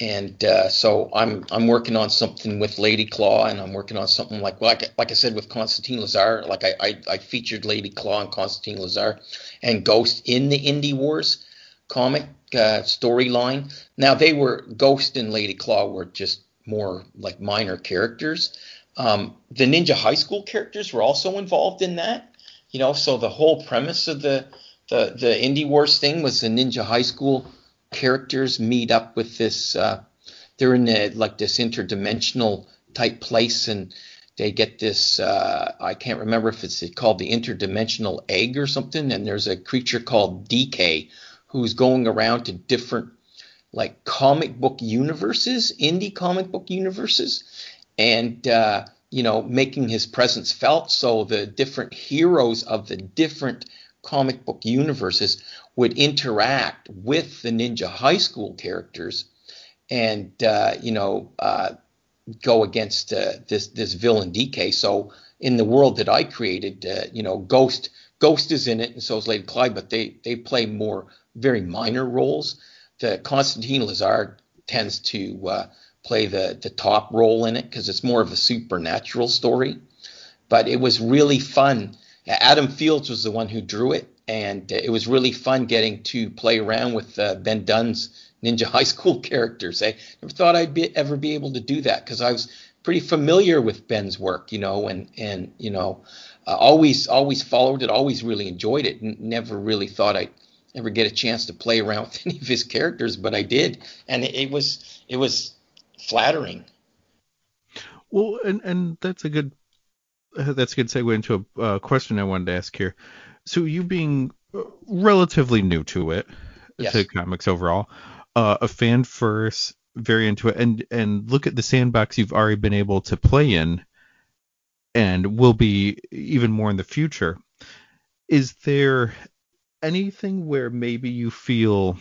and uh, so I'm I'm working on something with Lady Claw, and I'm working on something like like like I said with Constantine Lazar. Like I I, I featured Lady Claw and Constantine Lazar and Ghost in the Indie Wars comic uh, storyline. Now they were Ghost and Lady Claw were just more like minor characters. Um, the Ninja High School characters were also involved in that. You know, so the whole premise of the the the Indie Wars thing was the Ninja High School characters meet up with this. Uh, they're in a, like this interdimensional type place, and they get this. Uh, I can't remember if it's called the interdimensional egg or something. And there's a creature called DK who's going around to different like comic book universes, indie comic book universes, and uh, you know making his presence felt. So the different heroes of the different comic book universes would interact with the Ninja High School characters, and uh, you know uh, go against uh, this this villain DK. So in the world that I created, uh, you know, Ghost Ghost is in it, and so is Lady Claw, but they they play more very minor roles. The Constantine Lazar tends to uh, play the the top role in it because it's more of a supernatural story. But it was really fun. Adam Fields was the one who drew it, and it was really fun getting to play around with uh, Ben Dunn's Ninja (laughs) High School characters. I never thought I'd be, ever be able to do that because I was pretty familiar with Ben's work, you know, and and you know, uh, always always followed it, always really enjoyed it. and never really thought I'd ever get a chance to play around with (laughs) any of his characters, but I did, and it, it was it was flattering. Well, and and that's a good uh, that's a good segue into a uh, question I wanted to ask here. So you being uh, relatively new to it, Yes. to comics overall, uh, a fan first, very into it, and and look at the sandbox you've already been able to play in, and will be even more in the future. Is there anything where maybe you feel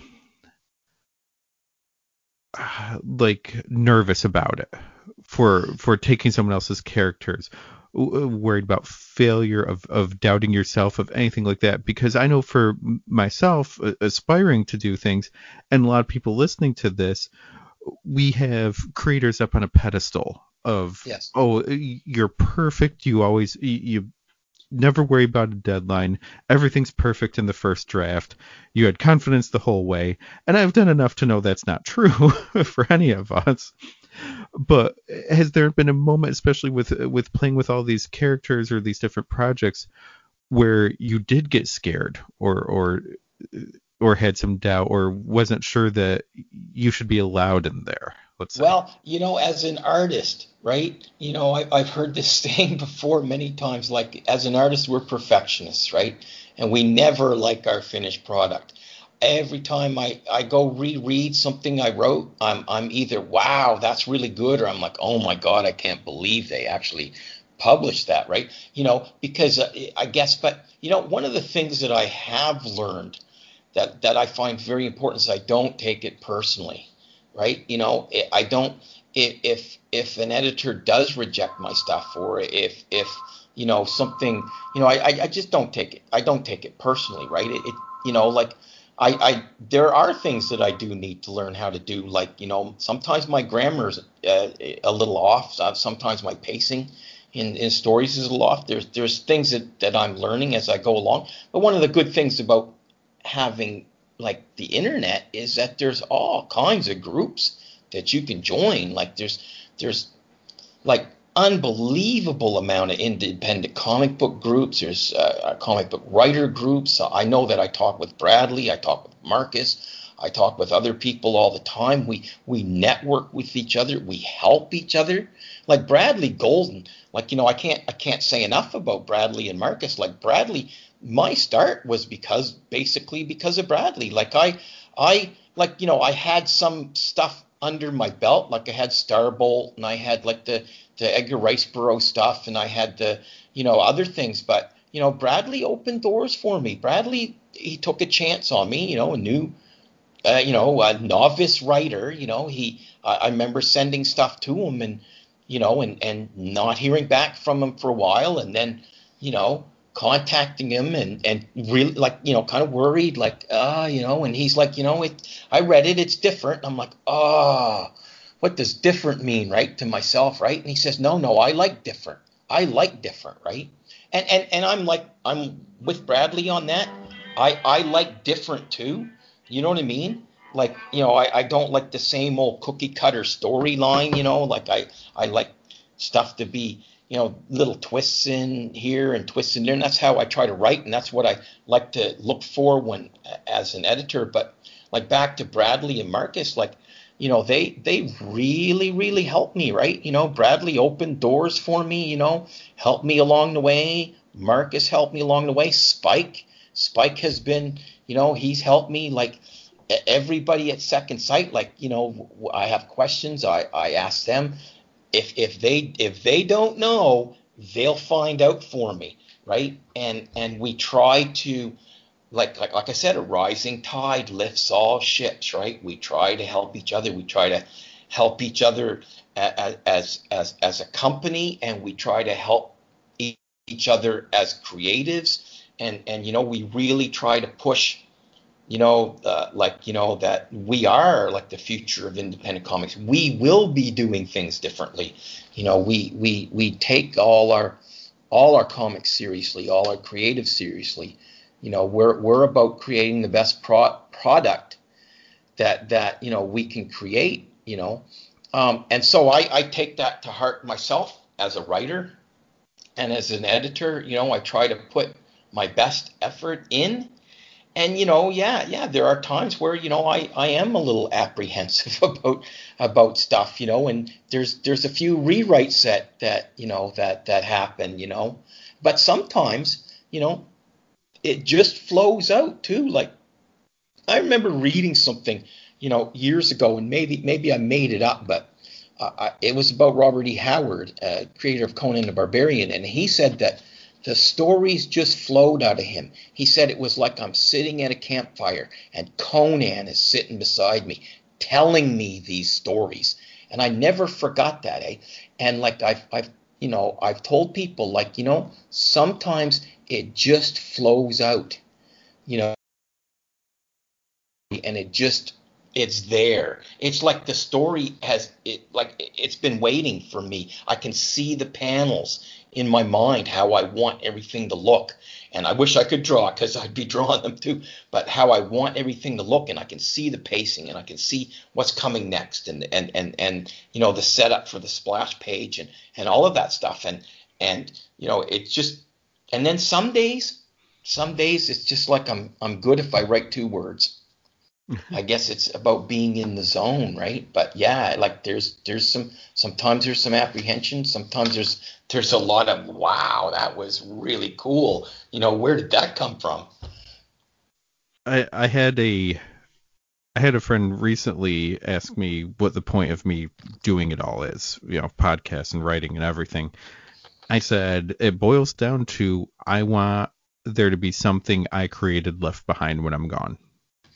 uh, like nervous about it for for taking someone else's characters worried about failure of of doubting yourself of anything like that because i know for myself uh, aspiring to do things and a lot of people listening to this we have creators up on a pedestal of Yes. oh you're perfect you always you never worry about a deadline. Everything's perfect in the first draft. You had confidence the whole way. And i've done enough to know that's not true (laughs) for any of us. But has there been a moment especially with with playing with all these characters or these different projects where you did get scared or or or had some doubt or wasn't sure that you should be allowed in there let's Well, you know, as an artist, right? You know, I, I've heard this (laughs) saying before many times. Like, as an artist, we're perfectionists, right? And we never like our finished product. Every time I, I go reread something I wrote, I'm I'm either wow, that's really good, or I'm like, oh my god, I can't believe they actually published that, right? You know, because uh, I guess, but you know, one of the things that I have learned that that I find very important is I don't take it personally right? You know, I- don't if if an editor does reject my stuff or if if you know something, you know, I I, just don't take it. I don't take it personally, right? It, it you know like. I, I there are things that I do need to learn how to do. Like you know, sometimes my grammar's uh, a little off. Sometimes my pacing in, in stories is a little off. There's there's things that, that I'm learning as I go along. But one of the good things about having like the internet is that there's all kinds of groups that you can join. Like there's there's like unbelievable amount of independent comic book groups. There's uh, comic book writer groups. I know that I talk with Bradley. I talk with Marcus. I talk with other people all the time. We we network with each other. We help each other. Like Bradley Golden. Like you know, I can't I can't say enough about Bradley and Marcus. Like Bradley, my start was because basically because of Bradley. Like I I like you know I had some stuff under my belt. Like I had Starbolt and I had like the the Edgar Rice Burroughs stuff and I had the you know other things. But you know Bradley opened doors for me. Bradley he took a chance on me. You know a new uh, you know, a novice writer, you know, he, I, I remember sending stuff to him and, you know, and, and not hearing back from him for a while and then, you know, contacting him and, and really like, you know, kind of worried, like, ah, you know, and he's like, you know, it, I read it, it's different. I'm like, ah, what does different mean, right? To myself, right? And he says, no, no, I like different. I like different, right? And, and, and I'm like, I'm with Bradley on that. I, I like different too. You know what I mean? Like, you know, I, I don't like the same old cookie cutter storyline, you know, like I, I like stuff to be, you know, little twists in here and twists in there. And that's how I try to write. And that's what I like to look for when, as an editor. But like back to Bradley and Marcus, like, you know, they, they really, really helped me, right? You know, Bradley opened doors for me, you know, helped me along the way. Marcus helped me along the way. Spike, Spike has been, you know, he's helped me like everybody at Second Sight. Like, you know, i have questions. I, I ask them if if they if they don't know, they'll find out for me, right? And and we try to like like like I said, a rising tide lifts all ships, right? We try to help each other. We try to help each other a- a- as as as a company, and we try to help each other as creatives. And and you know, we really try to push you know, uh, like you know that we are like the future of independent comics. We will be doing things differently. You know, we we we take all our all our comics seriously, all our creative seriously. You know, we're we're about creating the best pro- product that that you know we can create. You know, um, and so I, I take that to heart myself as a writer and as an editor. You know, I try to put my best effort in and you know, yeah, yeah, there are times where you know I I am a little apprehensive (laughs) about about stuff, you know, and there's there's a few rewrites that that you know that that happen, you know, but sometimes you know it just flows out too. Like I remember reading something, you know, years ago, and maybe maybe I made it up, but uh, it was about Robert E. Howard, uh, creator of Conan the Barbarian, and he said that the stories just flowed out of him. He said it was like I'm sitting at a campfire and Conan is sitting beside me telling me these stories. And I never forgot that, eh? And like I've I've you know, I've told people like, you know, sometimes it just flows out. You know, and it just it's there. It's like the story has it like it's been waiting for me. I can see the panels in my mind how I want everything to look. And I wish I could draw because I'd be (laughs) drawing them too. But how I want everything to look, and I can see the pacing, and I can see what's coming next, and and and and you know the setup for the splash page, and and all of that stuff, and and you know it's just, and then some days, some days it's just like I'm I'm good if I write two words I guess it's about being in the zone, right? But yeah, like there's there's some sometimes there's some apprehension, sometimes there's there's a lot of wow, that was really cool. You know, where did that come from? I I had a I had a friend recently ask me what the point of me doing it all is, you know, podcast and writing and everything. I said it boils down to I want there to be something I created left behind when I'm gone.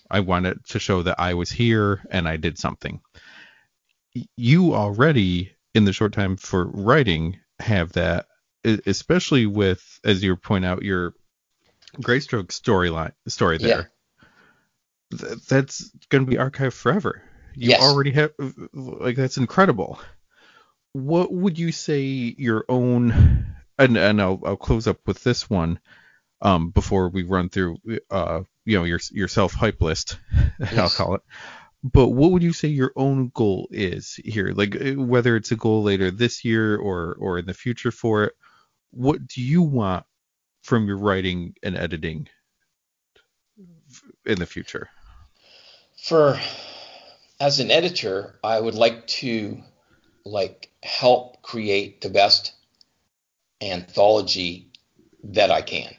I wanted to show that I was here and I did something. You already, in the short time for writing, have that, especially with, as you point out, your Greystoke storyline story there. Yeah. Th- that's going to be archived forever. You yes. already have, like, that's incredible. What would you say your own, and, and I'll, I'll close up with this one um, before we run through uh, you know your your self hype list, (laughs) yes. I'll call it. But what would you say your own goal is here? Like uh, whether it's a goal later this year or or in the future for it, what do you want from your writing and editing in the future? For as an editor, I would like to like help create the best anthology that I can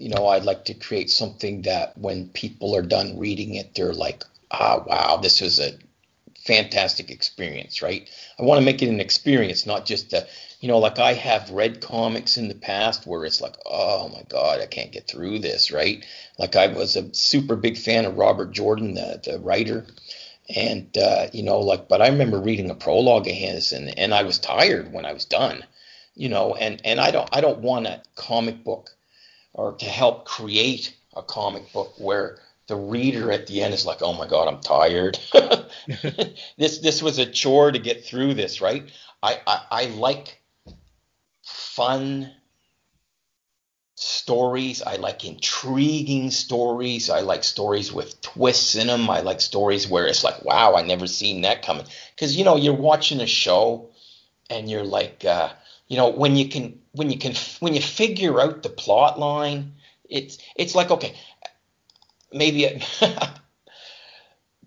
you know, I'd like to create something that when people are done reading it, they're like, ah, wow, this was a fantastic experience, right? I want to make it an experience, not just a, you know, like I have read comics in the past where it's like, oh my God, I can't get through this, right? Like I was a super big fan of Robert Jordan, the, the writer. And, uh, you know, like, but I remember reading a prologue of his and, and I was tired when I was done, you know, and, and I don't, I don't want a comic book or to help create a comic book where the reader at the end is like, "Oh my God, I'm tired. (laughs) this this was a chore to get through this, right?" I, I, I like fun stories. I like intriguing stories. I like stories with twists in them. I like stories where it's like, "Wow, I never seen that coming." Because you know, you're watching a show and you're like, uh, you know, when you can when you can when you figure out the plot line, it's it's like okay, maybe it, (laughs)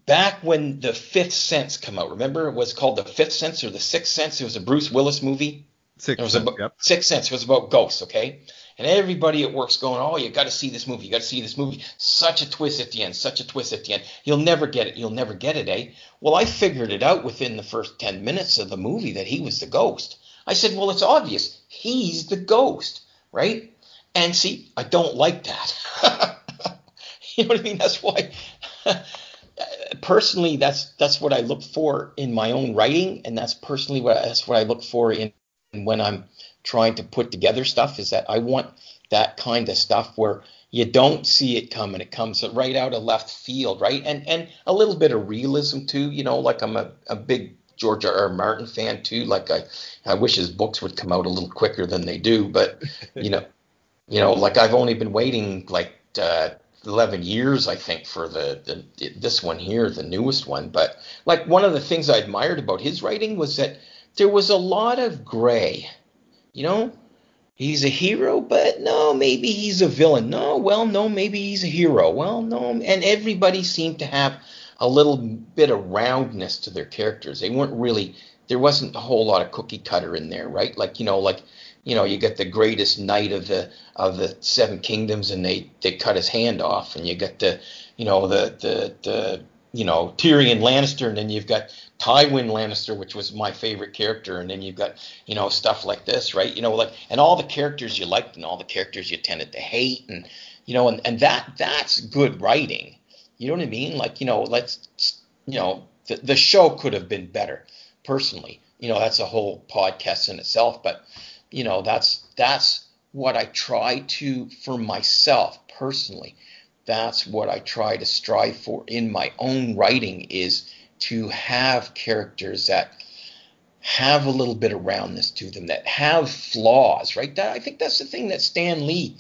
back when the Fifth Sense come out. Remember, it was called the Fifth Sense or the Sixth Sense. It was a Bruce Willis movie. Sixth it was Sense. About, yep. Sixth Sense. It was about ghosts. Okay. And everybody at work's going, oh, you got to see this movie. You got to see this movie. Such a twist at the end. Such a twist at the end. You'll never get it. You'll never get it, eh? Well, I figured it out within the first ten minutes of the movie that he was the ghost. I said, well, it's obvious. He's the ghost, right? And see, I don't like that. (laughs) you know what I mean? That's why (laughs) personally that's that's what I look for in my own writing and that's personally what that's what I look for in when I'm trying to put together stuff is that I want that kind of stuff where you don't see it coming it comes right out of left field right and and a little bit of realism too you know like I'm a, a big George R. R. Martin fan too. Like I, I wish his books would come out a little quicker than they do. But (laughs) you know, you know, like I've only been waiting like uh, 11 years, I think, for the, the this one here, the newest one. But like one of the things I admired about his writing was that there was a lot of gray. You know, he's a hero, but no, maybe he's a villain. No, well, no, maybe he's a hero. Well, no, and everybody seemed to have a little bit of roundness to their characters. They weren't really there wasn't a whole lot of cookie cutter in there, right? Like you know, like you know, you get the greatest knight of the of the seven kingdoms, and they they cut his hand off, and you get the you know the the the you know Tyrion Lannister, and then you've got Tywin Lannister, which was my favorite character, and then you've got you know stuff like this, right? You know, like and all the characters you liked and all the characters you tended to hate, and you know, and and that that's good writing. You know what I mean? Like you know, let's you know the the show could have been better. Personally, you know, that's a whole podcast in itself, but you know that's that's what I try to for myself personally. That's what I try to strive for in my own writing is to have characters that have a little bit of roundness to them, that have flaws, right? That, I think that's the thing that Stan Lee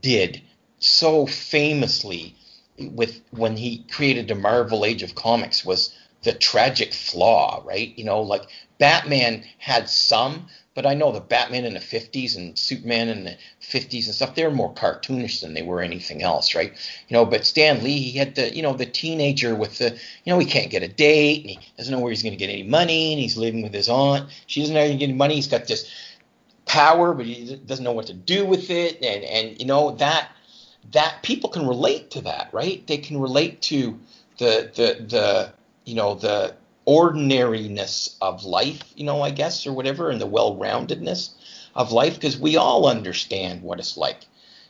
did so famously with when he created the Marvel Age of Comics was the tragic flaw, right? You know, like Batman had some, but I know the Batman in the 50s and Superman in the 50s and stuff, they're more cartoonish than they were anything else, right? You know, but Stan Lee, he had the, you know, the teenager with the, you know, he can't get a date and he doesn't know where he's going to get any money and he's living with his aunt. She doesn't know how to get any money. He's got this power, but he doesn't know what to do with it. And, and, you know, that, that people can relate to that, right? They can relate to the, the, the, you know, the, ordinariness of life, you know, I guess, or whatever, and the well roundedness of life, because we all understand what it's like,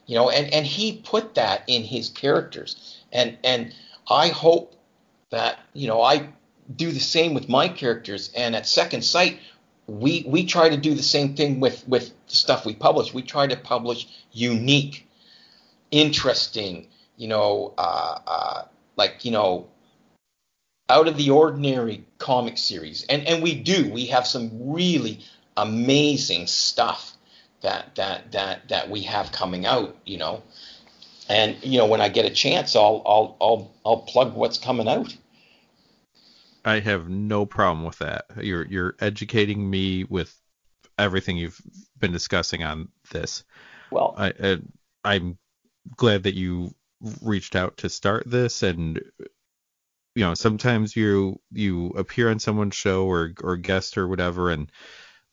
you know, and, and he put that in his characters. And, and I hope that, you know, I do the same with my characters. And at Second Sight, we, we try to do the same thing with, with stuff we publish. We try to publish unique, interesting, you know, uh, uh, like, you know, out of the ordinary comic series, and and we do. We have some really amazing stuff that that that that we have coming out. You know, and you know when I get a chance, I'll I'll I'll I'll plug what's coming out. I have no problem with that. You're you're educating me with everything you've been discussing on this. Well, I, I I'm glad that you reached out to start this. And you know sometimes you you appear on someone's show or or guest or whatever and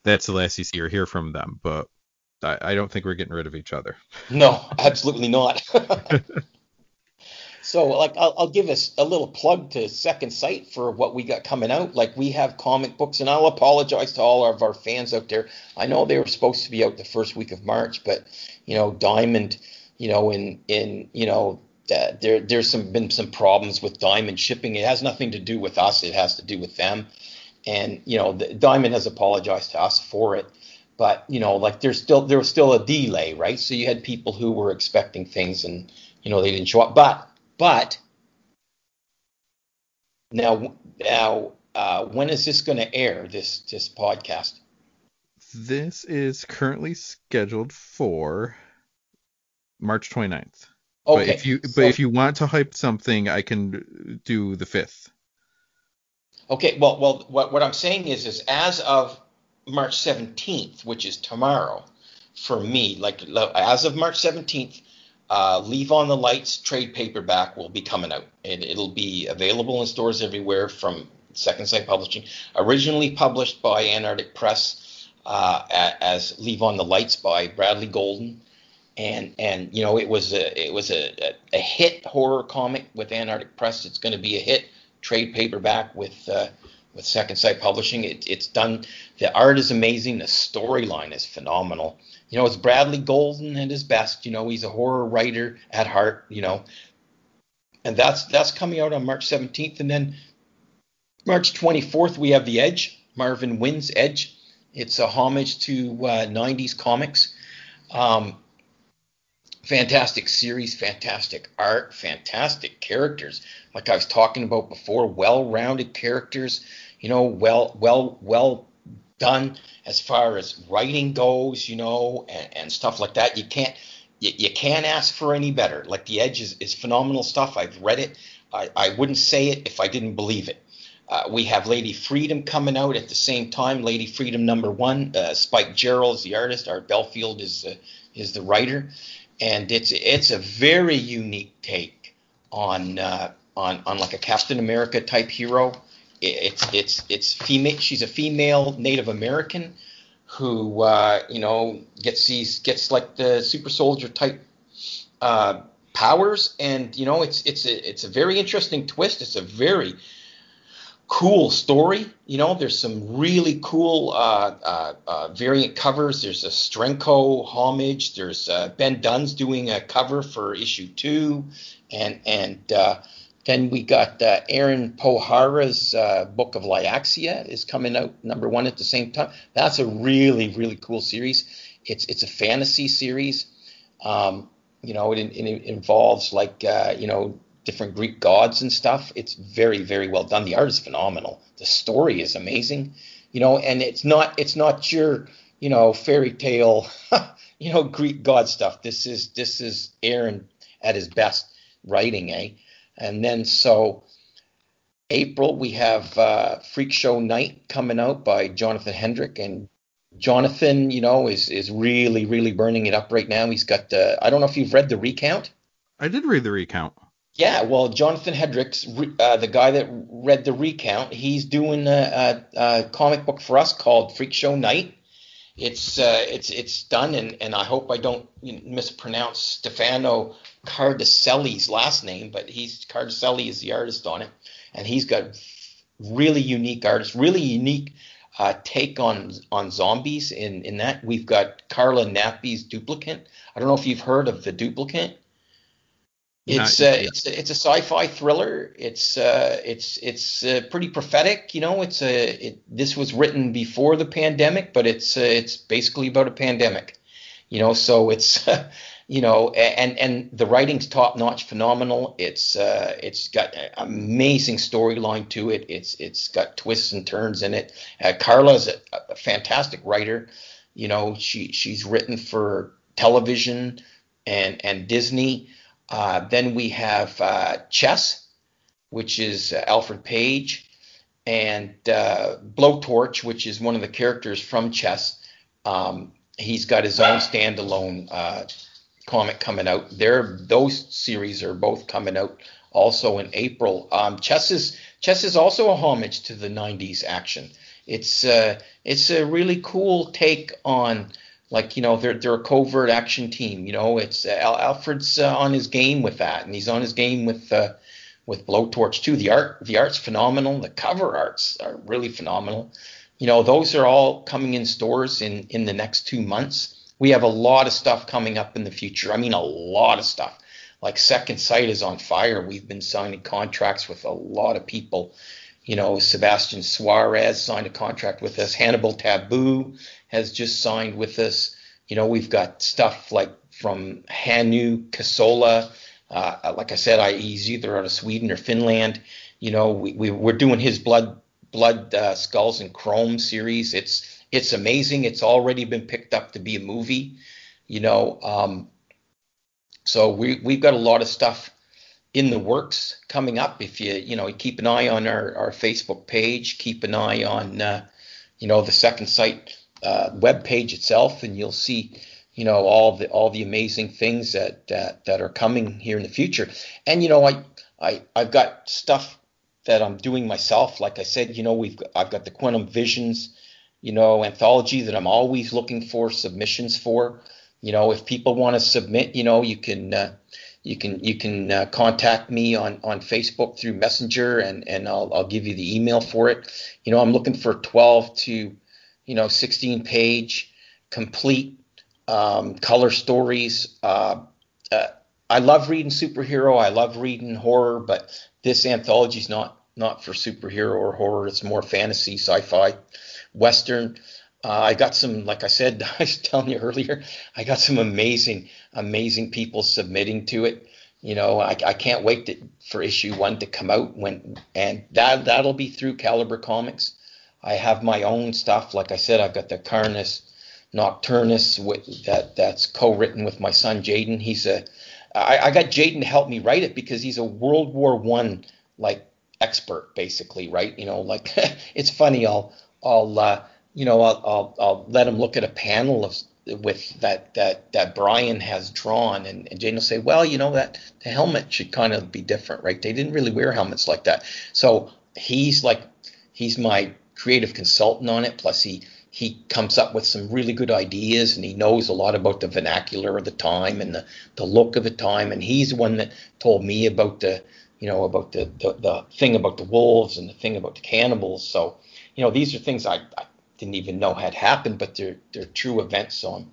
that's the last you see or hear from them. But I, I don't think we're getting rid of each other. No absolutely not. (laughs) So like I'll, I'll give us a little plug to second sight for what we got coming out. Like we have comic books and i'll apologize to all of our fans out there. I know they were supposed to be out the first week of march but you know diamond you know in in you know there there's some been some problems with Diamond shipping. It has nothing to do with us. It has to do with them. And you know, the, Diamond has apologized to us for it. But you know, like there's still there was still a delay, right? So you had people who were expecting things, and you know they didn't show up. But but now now uh, when is this going to air? This this podcast. This is currently scheduled for March 29th. Okay. But if you so, but if you want to hype something, I can do the fifth. Okay. Well, well, what what I'm saying is, is as of March 17th, which is tomorrow, for me, like as of March 17th, uh, Leave on the Lights trade paperback will be coming out, and it'll be available in stores everywhere from Second Sight Publishing. Originally published by Antarctic Press uh, as Leave on the Lights by Bradley Golden and and you know it was a it was a, a, a hit horror comic with Antarctic Press. It's going to be a hit trade paperback with uh, with Second Sight Publishing. It, it's done. The art is amazing. The storyline is phenomenal. You know, it's Bradley Golden at his best. You know, he's a horror writer at heart. You know, and that's that's coming out on March 17th, and then March 24th we have The Edge. Marvin Winn's Edge. It's a homage to uh, 90s comics. Um, fantastic series, fantastic art, fantastic characters. Like I was talking about before, well-rounded characters. You know, well, well, well done as far as writing goes. You know, and, and stuff like that. You can't. You, you can't ask for any better. Like The Edge is, is phenomenal stuff. I've read it. I, I wouldn't say it if I didn't believe it. Uh, we have Lady Freedom coming out at the same time. Lady Freedom number one. Uh, Spike Gerald is the artist. Art Belfield is uh, is the writer, and it's it's a very unique take on uh, on on like a Captain America type hero. It's it's it's female. She's a female Native American who uh, you know gets these gets like the super soldier type uh, powers, and you know it's it's a, it's a very interesting twist. It's a very cool story. You know, there's some really cool uh, uh, uh, variant covers. There's a Steranko homage. There's uh, Ben Dunn's doing a cover for issue two, and and uh, then we got uh, Aaron Pohara's book of Lyaxia is coming out number one at the same time. That's a really really cool series. It's it's a fantasy series. Um, you know, it, it involves like you know different Greek gods and stuff. It's very, very well done. The art is phenomenal. The story is amazing, you know, and it's not it's not your you know fairy tale, (laughs) you know Greek god stuff. This is this is Aaron at his best writing, eh? And then so April we have uh, Freak Show Night coming out by Jonathan Hendrick and. Jonathan, you know, is is really really burning it up right now. He's got the I don't know if you've read the recount. I did read the recount. Yeah, well, Jonathan Hendricks, uh, the guy that read the recount, he's doing a, a, a, comic book for us called Freak Show Night. It's uh, it's it's done, and, and I hope I don't mispronounce Stefano Cardoselli's last name, but he's Cardoselli is the artist on it, and he's got really unique artists, really unique uh, take on on zombies. In in that, we've got Carla Nappi's Duplicant. I don't know if you've heard of the Duplicant. It's uh, it's it's a sci-fi thriller. It's uh, it's it's uh, pretty prophetic. You know, it's a it, this was written before the pandemic, but it's uh, it's basically about a pandemic. You know, so it's (laughs) you know, and and the writing's top notch, phenomenal. It's uh, it's got an amazing storyline to it. It's it's got twists and turns in it. Uh, Carla's a, a fantastic writer. You know, she she's written for television and and Disney. Uh, then we have uh, Chess, which is uh, Alfred Page, and uh, Blowtorch, which is one of the characters from Chess. Um, he's got his own standalone uh, comic coming out. There, those series are both coming out also in April. Um, Chess is Chess is also a homage to the '90s action. It's uh, it's a really cool take on like you know they're they're a covert action team. You know, it's uh, Alfred's uh, on his game with that, and he's on his game with uh, with Blowtorch too. The art the art's phenomenal. The cover arts are really phenomenal. You know, those are all coming in stores in in the next two months. We have a lot of stuff coming up in the future. I mean, a lot of stuff. Like Second Sight is on fire. We've been signing contracts with a lot of people. You know, Sebastian Suarez signed a contract with us. Hannibal Tabu has just signed with us. You know, we've got stuff like from Hannu Kasola. Uh, like I said, I, he's either out of Sweden or Finland. You know, we, we are doing his blood blood uh, skulls and chrome series. It's it's amazing. It's already been picked up to be a movie. You know, um, so we we've got a lot of stuff in the works coming up. If you you know keep an eye on our, our Facebook page, keep an eye on uh, you know the Second Sight uh, web page itself, and you'll see you know all the all the amazing things that that, that are coming here in the future. And you know I I I've got stuff that I'm doing myself. Like I said, you know we've I've got the Quantum Visions you know anthology that I'm always looking for submissions for. You know if people want to submit, you know you can. Uh, you can you can uh, contact me on on Facebook through Messenger and and I'll I'll give you the email for it. You know, I'm looking for 12 to you know 16 page complete um, color stories. Uh, uh, I love reading superhero. I love reading horror, but this anthology is not not for superhero or horror. It's more fantasy, sci-fi, western. Uh, I got some, like I said, (laughs) I was telling you earlier, I got some amazing, amazing people submitting to it. You know, I, I can't wait to, for issue one to come out when, and that that'll be through Caliber Comics. I have my own stuff. Like I said, I've got the Carnus Nocturnus with, that that's co-written with my son Jaden. He's a I, I got Jaden to help me write it because he's a World War One like expert, basically, right? You know, like (laughs) it's funny. I'll I'll uh, you know I'll, I'll I'll let him look at a panel of with that that that Brian has drawn, and, and Jane will say, well, you know that the helmet should kind of be different, right? They didn't really wear helmets like that, so he's like he's my creative consultant on it. Plus he he comes up with some really good ideas, and he knows a lot about the vernacular of the time and the the look of the time, and he's the one that told me about the you know about the the, the thing about the wolves and the thing about the cannibals. So you know these are things I, I didn't even know had happened, but they're they're true events. So,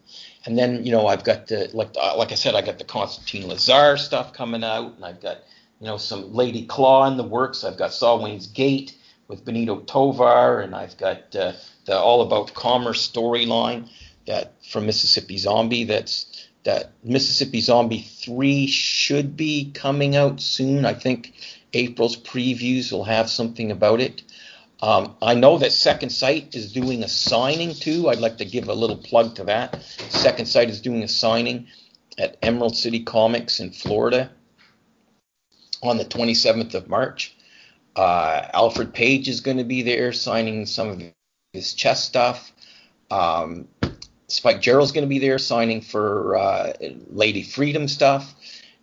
and then you know I've got the like uh, like I said I got the Constantine Lazar stuff coming out, and I've got you know some Lady Claw in the works. I've got Salwane's Gate with Benito Tovar, and I've got uh, the All About Commerce storyline that from Mississippi Zombie. That's that Mississippi Zombie three should be coming out soon. I think April's previews will have something about it. Um, I know that Second Sight is doing a signing too. I'd like to give a little plug to that. Second Sight is doing a signing at Emerald City Comics in Florida on the 27th of March. Uh, Alfred Page is going to be there signing some of his chess stuff. Um, Spike Gerald's going to be there signing for uh, Lady Freedom stuff.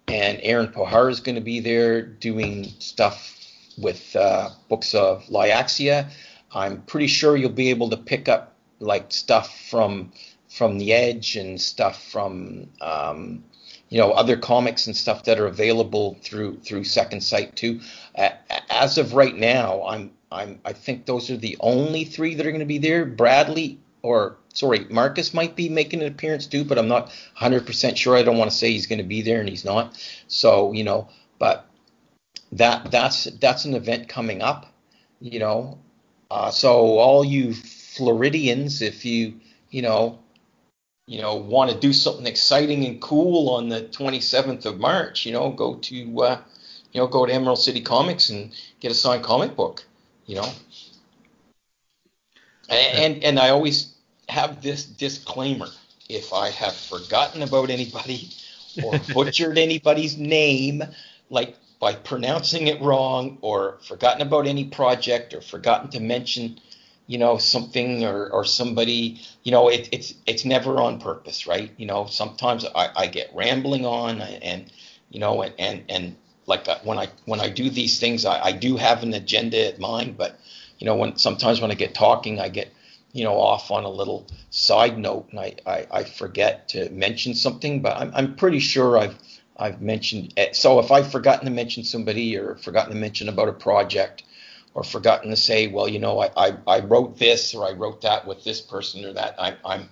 And Aaron Pohar is going to be there doing stuff with uh, books of Lyaxia. I'm pretty sure you'll be able to pick up like stuff from from the Edge and stuff from um, you know other comics and stuff that are available through through Second Sight too. Uh, as of right now, I'm I'm I think those are the only three that are going to be there. Bradley or sorry, Marcus might be making an appearance too, but I'm not 100% sure. I don't want to say he's going to be there and he's not. So you know, but that that's that's an event coming up, you know. Uh, so all you Floridians, if you you know you know want to do something exciting and cool on the 27th of March, you know, go to uh, you know go to Emerald City Comics and get a signed comic book, you know. And and, and I always have this disclaimer: if I have forgotten about anybody (laughs) or butchered anybody's name, like by pronouncing it wrong or forgotten about any project or forgotten to mention you know something or, or somebody you know it, it's it's never on purpose right you know sometimes I, I get rambling on and you know and and, and like uh, when I when I do these things I, I do have an agenda at mind but you know when sometimes when I get talking I get you know off on a little side note and I, I, I forget to mention something but I'm, I'm pretty sure I've I've mentioned. Eh, so if I've forgotten to mention somebody or forgotten to mention about a project or forgotten to say, well, you know, I, I, I wrote this or I wrote that with this person or that, I, I'm,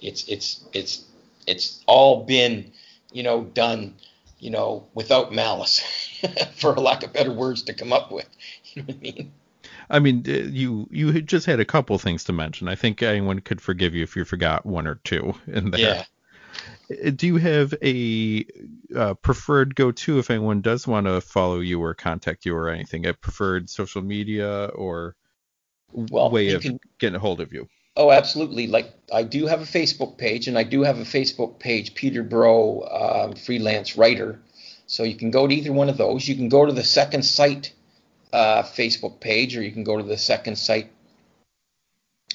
it's, it's, it's, it's all been, you know, done, you know, without malice, (laughs) for lack of better words to come up with. (laughs) You know what I mean? I mean, uh, you you just had a couple things to mention. I think anyone could forgive you if you forgot one or two in there. Yeah. Uh, do you have a uh, preferred go-to if anyone does want to follow you or contact you or anything? A preferred social media or well, way of can, getting a hold of you? Oh, absolutely. Like I do have a Facebook page, and I do have a Facebook page, Peter Bro, uh, freelance writer. So you can go to either one of those. You can go to the Second Sight uh, Facebook page, or you can go to the Second Sight.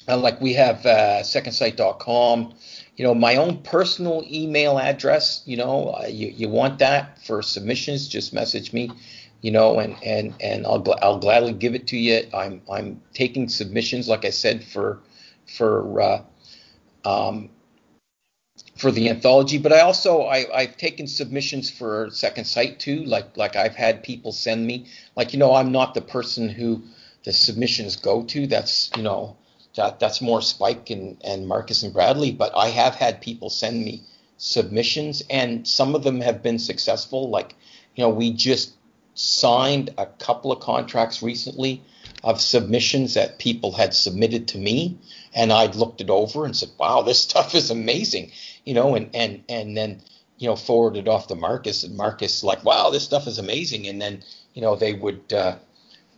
Uh, like we have uh, secondsight.com you know, my own personal email address, you know, uh, you, you want that for submissions, just message me, you know, and, and, and I'll, I'll gladly give it to you. I'm, I'm taking submissions, like I said, for, for, uh, um, for the anthology, but I also I, I've taken submissions for Second Sight too. Like like I've had people send me like you know I'm not the person who the submissions go to. That's you know that that's more Spike and, and Marcus and Bradley, but I have had people send me submissions and some of them have been successful. Like, you know, we just signed a couple of contracts recently of submissions that people had submitted to me and I'd looked it over and said, Wow, this (laughs) stuff is amazing, you know, and and and then, you know, forwarded off to Marcus and Marcus like, Wow, this stuff is amazing and then, you know, they would uh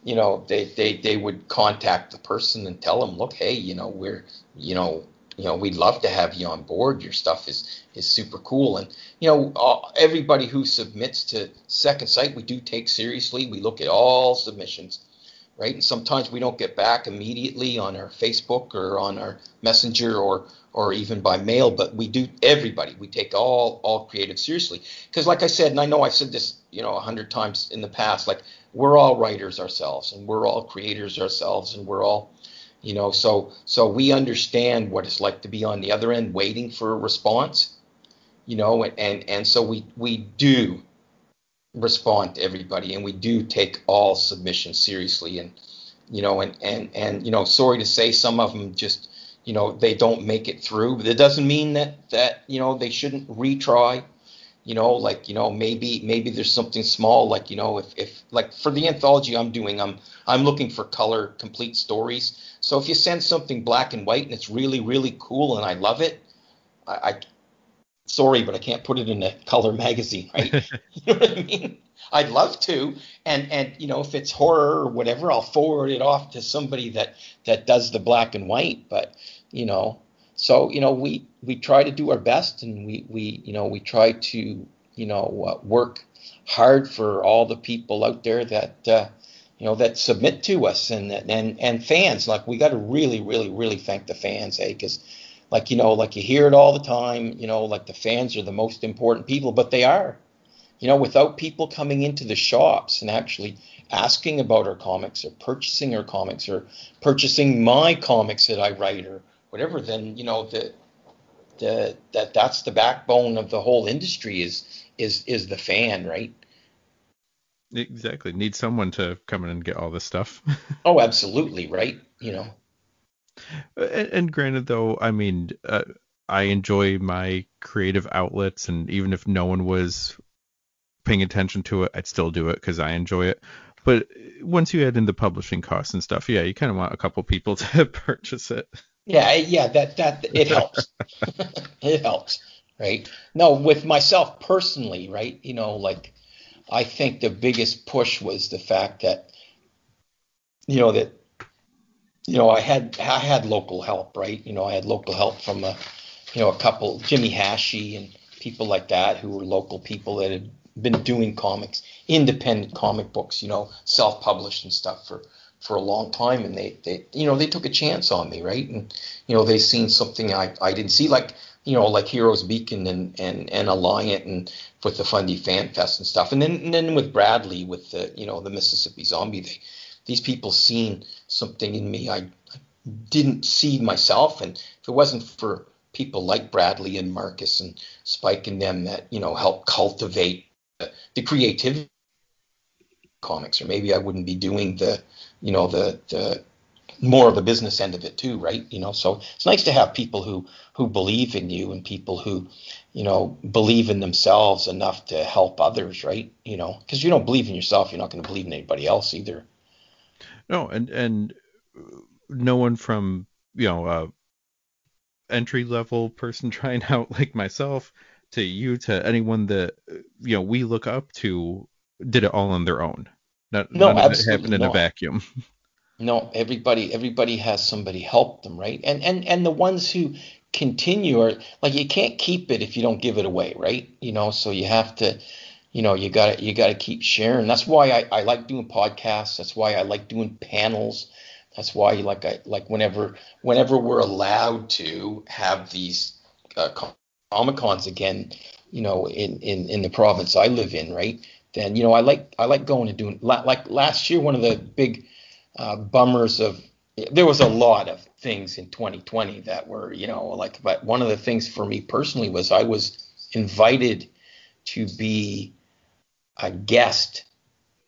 you know, they, they, they would contact the person and tell them, look, hey, you know, we're, you know, you know, we'd love to have you on board. Your stuff is is super cool, and you know, all, everybody who submits to Second Sight, we do take seriously. We look at all submissions, right? And sometimes we don't get back immediately on our Facebook or on our Messenger or or even by mail, but we do everybody. We take all all creative seriously because, like I said, and I know I've said this, you know, a hundred times in the past, like we're all writers ourselves, and we're all creators ourselves, and we're all you know so so we understand what it's like to be on the other end waiting for a response you know and and, and so we we do respond to everybody and we do take all submissions seriously and you know and and and you know sorry to say some of them just you know they don't make it through but it doesn't mean that that you know they shouldn't retry you know mm-hmm. like you know maybe maybe there's something small like you know if, if like for the anthology i'm doing i'm i'm looking for color complete stories. So if you send something black and white and it's really really cool and i love it i, I sorry but i can't put it in a color magazine right? (laughs) You know what i mean? I'd love to. And and you know if it's horror or whatever i'll forward it off to somebody that that does the black and white. But you know so you know we we try to do our best and we we you know we try to you know uh, work hard for all the people out there that uh, you know that submit to us and and and fans. Like we got to really really really thank the fans eh? Because like you know like you hear it all the time you know like the fans are the most important people but they are. You know without people coming into the shops and actually asking about our comics or purchasing our comics or purchasing my comics that I write or whatever, then you know the the that that's the backbone of the whole industry is is is the fan, right? Exactly. Need someone to come in and get all this stuff. (laughs) oh, absolutely, right? You know. And, and granted, though, I mean, uh, I enjoy my creative outlets, and even if no one was paying attention to it, I'd still do it because I enjoy it. But once you add in the publishing costs and stuff, yeah, you kind of want a couple people (laughs) to purchase it. Yeah, yeah, that that it helps. (laughs) it helps, right? No, with myself personally, right? You know, like I think the biggest push was the fact that you know that you know I had I had local help, right? You know, I had local help from a you know a couple Jimmy Hashey and people like that who were local people that had been doing comics, independent comic books, you know, self-published and stuff for for a long time and they, they you know they took a chance on me right? And you know they seen something I, I didn't see like you know like Heroes Beacon and and and Aliant and with the Fundy Fan Fest and stuff. And then and then with Bradley with the you know the Mississippi Zombie they these people seen something in me I, didn't see myself. And if it wasn't for people like Bradley and Marcus and Spike and them that you know help cultivate the creativity comics or maybe I wouldn't be doing the you know the the more of the business end of it too, right? You know, so it's nice to have people who who believe in you and people who, you know, believe in themselves enough to help others, right? You know, because you don't believe in yourself, you're not going to believe in anybody else either. No, and and no one from you know uh, entry level person (laughs) trying out like myself to you to anyone that you know we look up to did it all on their own. Not, no, none absolutely happened in not. a vacuum. (laughs) No, everybody everybody has somebody help them, right? And and and the ones who continue are like you can't keep it if you don't give it away, right? You know, so you have to, you know, you got to you got to keep sharing. That's why I, I like doing podcasts. That's why I like doing panels. That's why like I like whenever whenever we're allowed to have these uh, comic cons again, you know, in, in in the province I live in, right? Then you know I like I like going and doing like last year one of the big uh, bummers of there was a lot of things in 2020 that were you know like but one of the things for me personally was I was invited to be a guest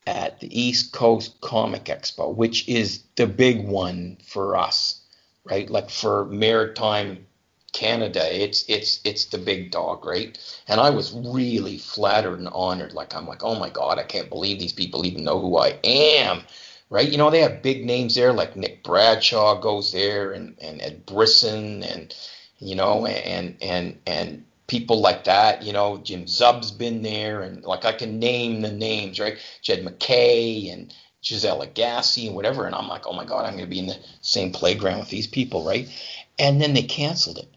at the East Coast Comic Expo, which is the big one for us, right? Like for maritime Canada, it's it's it's the big dog, right? And I was really flattered and honored. Like I'm like, oh my god, I can't believe these people even know who I am right? You know, they have big names there, like Nick Bradshaw goes there, and and Ed Brisson, and you know, and and and people like that. You know, Jim Zub's been there, and like I can name the names, right? Jed MacKay and Giselle Lagacé and whatever, and I'm like, oh my god, I'm going to be in the same playground with these people, right? and then they canceled it.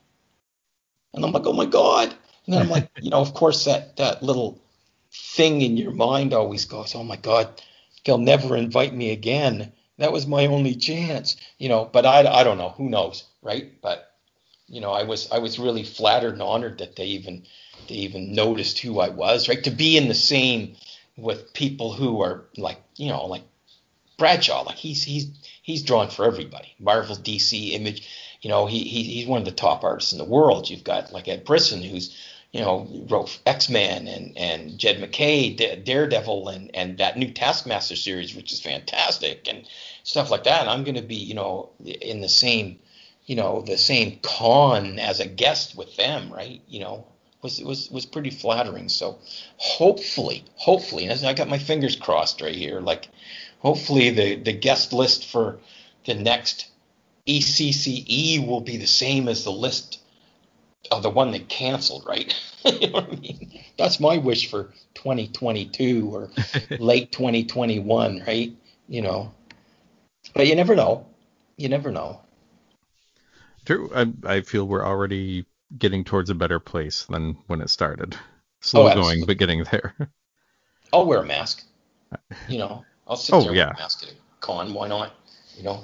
And I'm like, oh my god. And then I'm like, you know, of course that that little thing in your mind always goes, oh my god, they'll never invite me again. That was my only chance, you know. But I, I don't know, who knows, right? But you know, I was I was really flattered and honored that they even they even noticed who I was, right? To be in the same with people who are like, you know, like Bradshaw, like he's he's he's drawn for everybody. Marvel, DC, Image, you know, he, he he's one of the top artists in the world. You've got like Ed Brisson, who's you know wrote X Men and and Jed MacKay, Daredevil, and and that new Taskmaster series, which is fantastic, and stuff like that. And I'm going to be you know in the same you know the same con as a guest with them, right? You know, was was was pretty flattering. So hopefully, hopefully, and I got my fingers crossed right here. Like hopefully the the guest list for the next ECCE will be the same as the list of the one that canceled, right? (laughs) you know what I mean? That's my wish for 2022 or (laughs) late 2021, right? You know, but you never know. You never know. True. I, I feel we're already getting towards a better place than when it started. Slow oh, going, but getting there. I'll wear a mask. (laughs) You know, I'll sit oh, there yeah. with a mask at a con. Why not? You know.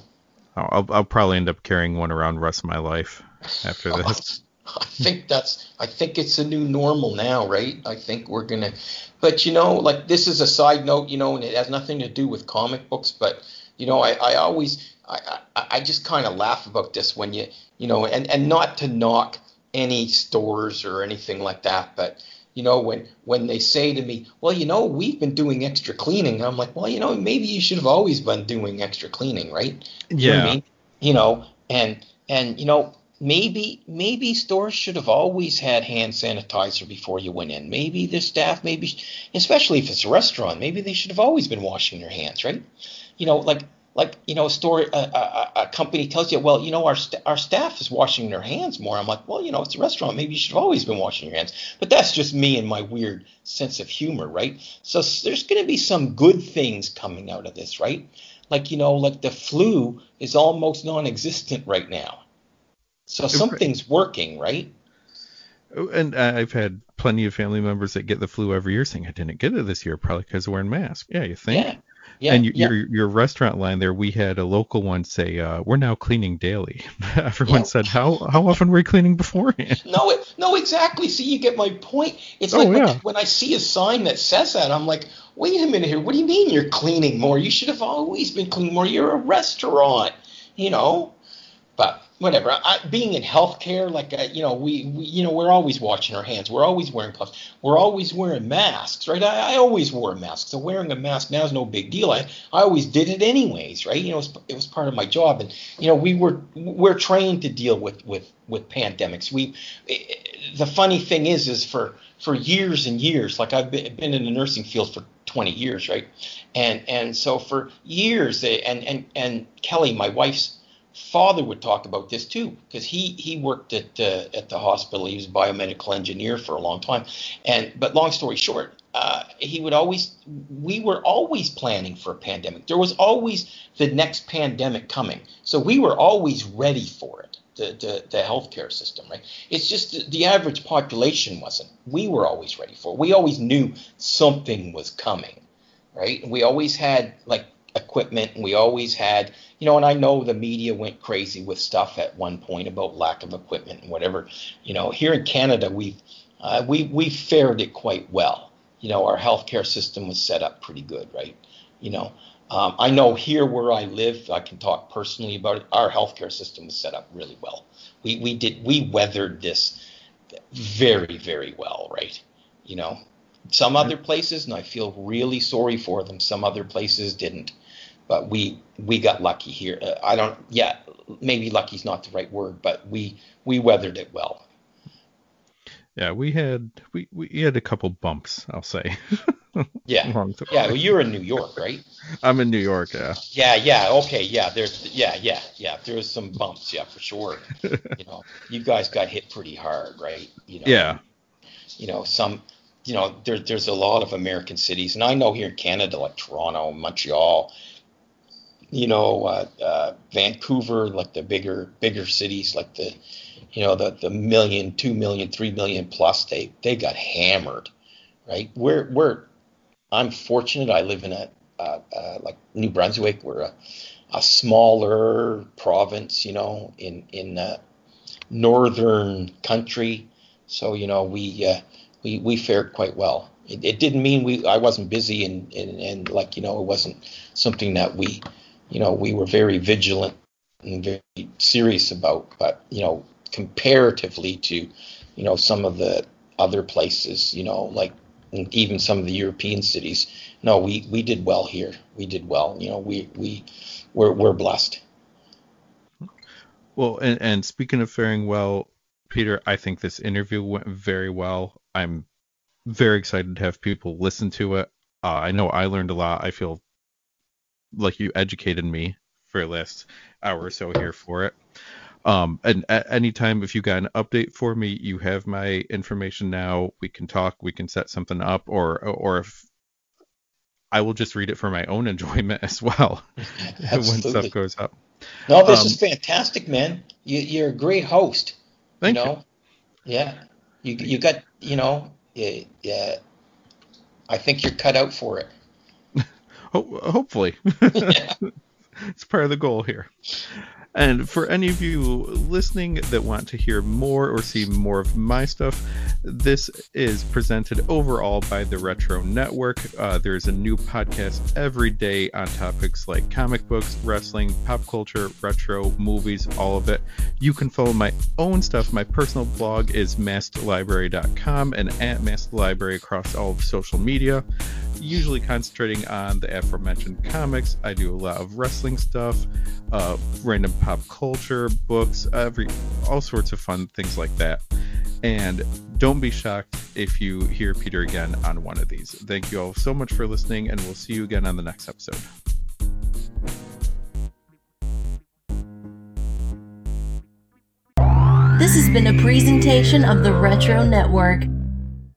I'll I'll probably end up carrying one around the rest of my life after (laughs) this. I think that's I think it's a new normal now, right? I think we're gonna but you know, like this is a side note, you know, and it has nothing to do with comic books, but you know, I, I always I, I, I just kind of laugh about this when you you know, and, and not to knock any stores or anything like that, but you know, when when they say to me, well, you know, we've been doing extra cleaning, I'm like, well, you know, maybe you should have always been doing extra cleaning, right? You yeah. Know I mean? You know, and and you know, maybe maybe stores should have always had hand sanitizer before you went in. Maybe the staff, maybe especially if it's a restaurant, maybe they should have always been washing their hands, right? You know, like like you know a story a, a, a, company tells you well you know our st- our staff is washing their hands more. I'm like well you know it's a restaurant. Maybe you should have always been washing your hands. But that's just me and my weird sense of humor right? So there's going to be some good things coming out of this right? Like you know like the flu is almost non-existent right now. So something's working right? Oh, and I've had plenty of family members that get the flu every year saying, I didn't get it this year, probably because of wearing masks. Yeah, you think? Yeah. Yeah, and your, yeah. your your restaurant line there, we had a local one say, uh, "We're now cleaning daily." (laughs) Everyone Yeah. said, "How how often were you cleaning beforehand?" No, it, no, exactly. See, you get my point. It's Oh, like when I see a sign that says that, I'm like, wait a minute here. What do you mean you're cleaning more? You should have always been cleaning more. You're a restaurant, you know. Whatever. I, being in healthcare, like uh, you know, we, we you know we're always washing our hands. We're always wearing gloves. We're always wearing masks, right? I, I always wore a mask. So wearing a mask now is no big deal. I, I always did it anyways, right? You know, it was, it was part of my job, and you know, we were we're trained to deal with with with pandemics. We the funny thing is, is for for years and years, like I've been, been in the nursing field for 20 years, right? And and so for years, and and and Kelly, my wife's father would talk about this too because he he worked at uh, at the hospital. He was a biomedical engineer for a long time. And but long story short uh, he would always we were always planning for a pandemic. There was always the next pandemic coming. So we were always ready for it the, the, the healthcare system right? It's just the, the average population wasn't. We were always ready for it. We always knew something was coming right? We always had like equipment and we always had you know and i know the media went crazy with stuff at one point about lack of equipment and whatever. You know here in canada we've uh, we we fared it quite well. You know our healthcare system was set up pretty good right? You know um, i know here where i live i can talk personally about it our healthcare system was set up really well. We we did we weathered this very very well right? You know some other places and i feel really sorry for them some other places didn't but we we got lucky here. Uh, i don't yeah maybe lucky's not the right word but we we weathered it well. Yeah, we had we, we had a couple bumps, I'll say. (laughs) yeah. Yeah well you're in new york right? I'm in New York, yeah. yeah yeah okay yeah there's yeah yeah yeah there's some bumps yeah for sure. (laughs) You know you guys got hit pretty hard right? You know Yeah. you know some you know there, there's a lot of american cities and i know here in canada like toronto montreal you know, uh, uh, Vancouver, like the bigger bigger cities, like the, you know, the the million, two million, three million plus, they they got hammered, right? We're we're, I'm fortunate. I live in a uh, like New Brunswick. We're a, a smaller province, you know, in in northern country. So you know, we uh, we we fared quite well. It, it didn't mean we I wasn't busy and, and and like you know it wasn't something that we you know we were very vigilant and very serious about. But you know, comparatively to you know some of the other places, you know, like even some of the European cities, no, we we did well here. We did well. You know, we we we're we're blessed. Well, and, and speaking of faring well, Peter, I think this interview went very well. I'm very excited to have people listen to it. Uh, I know I learned a lot. I feel like you educated me for the last hour or so here for it. Um, and at any time, if you got an update for me, you have my information now. We can talk. We can set something up, or or if I will just read it for my own (laughs) enjoyment as well (laughs) when stuff goes up. No, this um, is fantastic, man. You, you're a great host. Thank you. Know? you. Yeah, you you got you know yeah, yeah. I think you're cut out for it. Hopefully, (laughs) it's part of the goal here. And for any of you listening that want to hear more or see more of my stuff, this is presented overall by the Retro Network. Uh, there's a new podcast every day on topics like comic books, wrestling, pop culture, retro, movies, all of it. You can follow my own stuff. My personal blog is masklibrary.com and at masklibrary across all of social media usually concentrating on the aforementioned comics. I do a lot of wrestling stuff, uh, random pop culture, books, every all sorts of fun things like that. And don't be shocked if you hear Peter again on one of these. Thank you all so much for listening, and we'll see you again on the next episode. This has been a presentation of the Retro Network.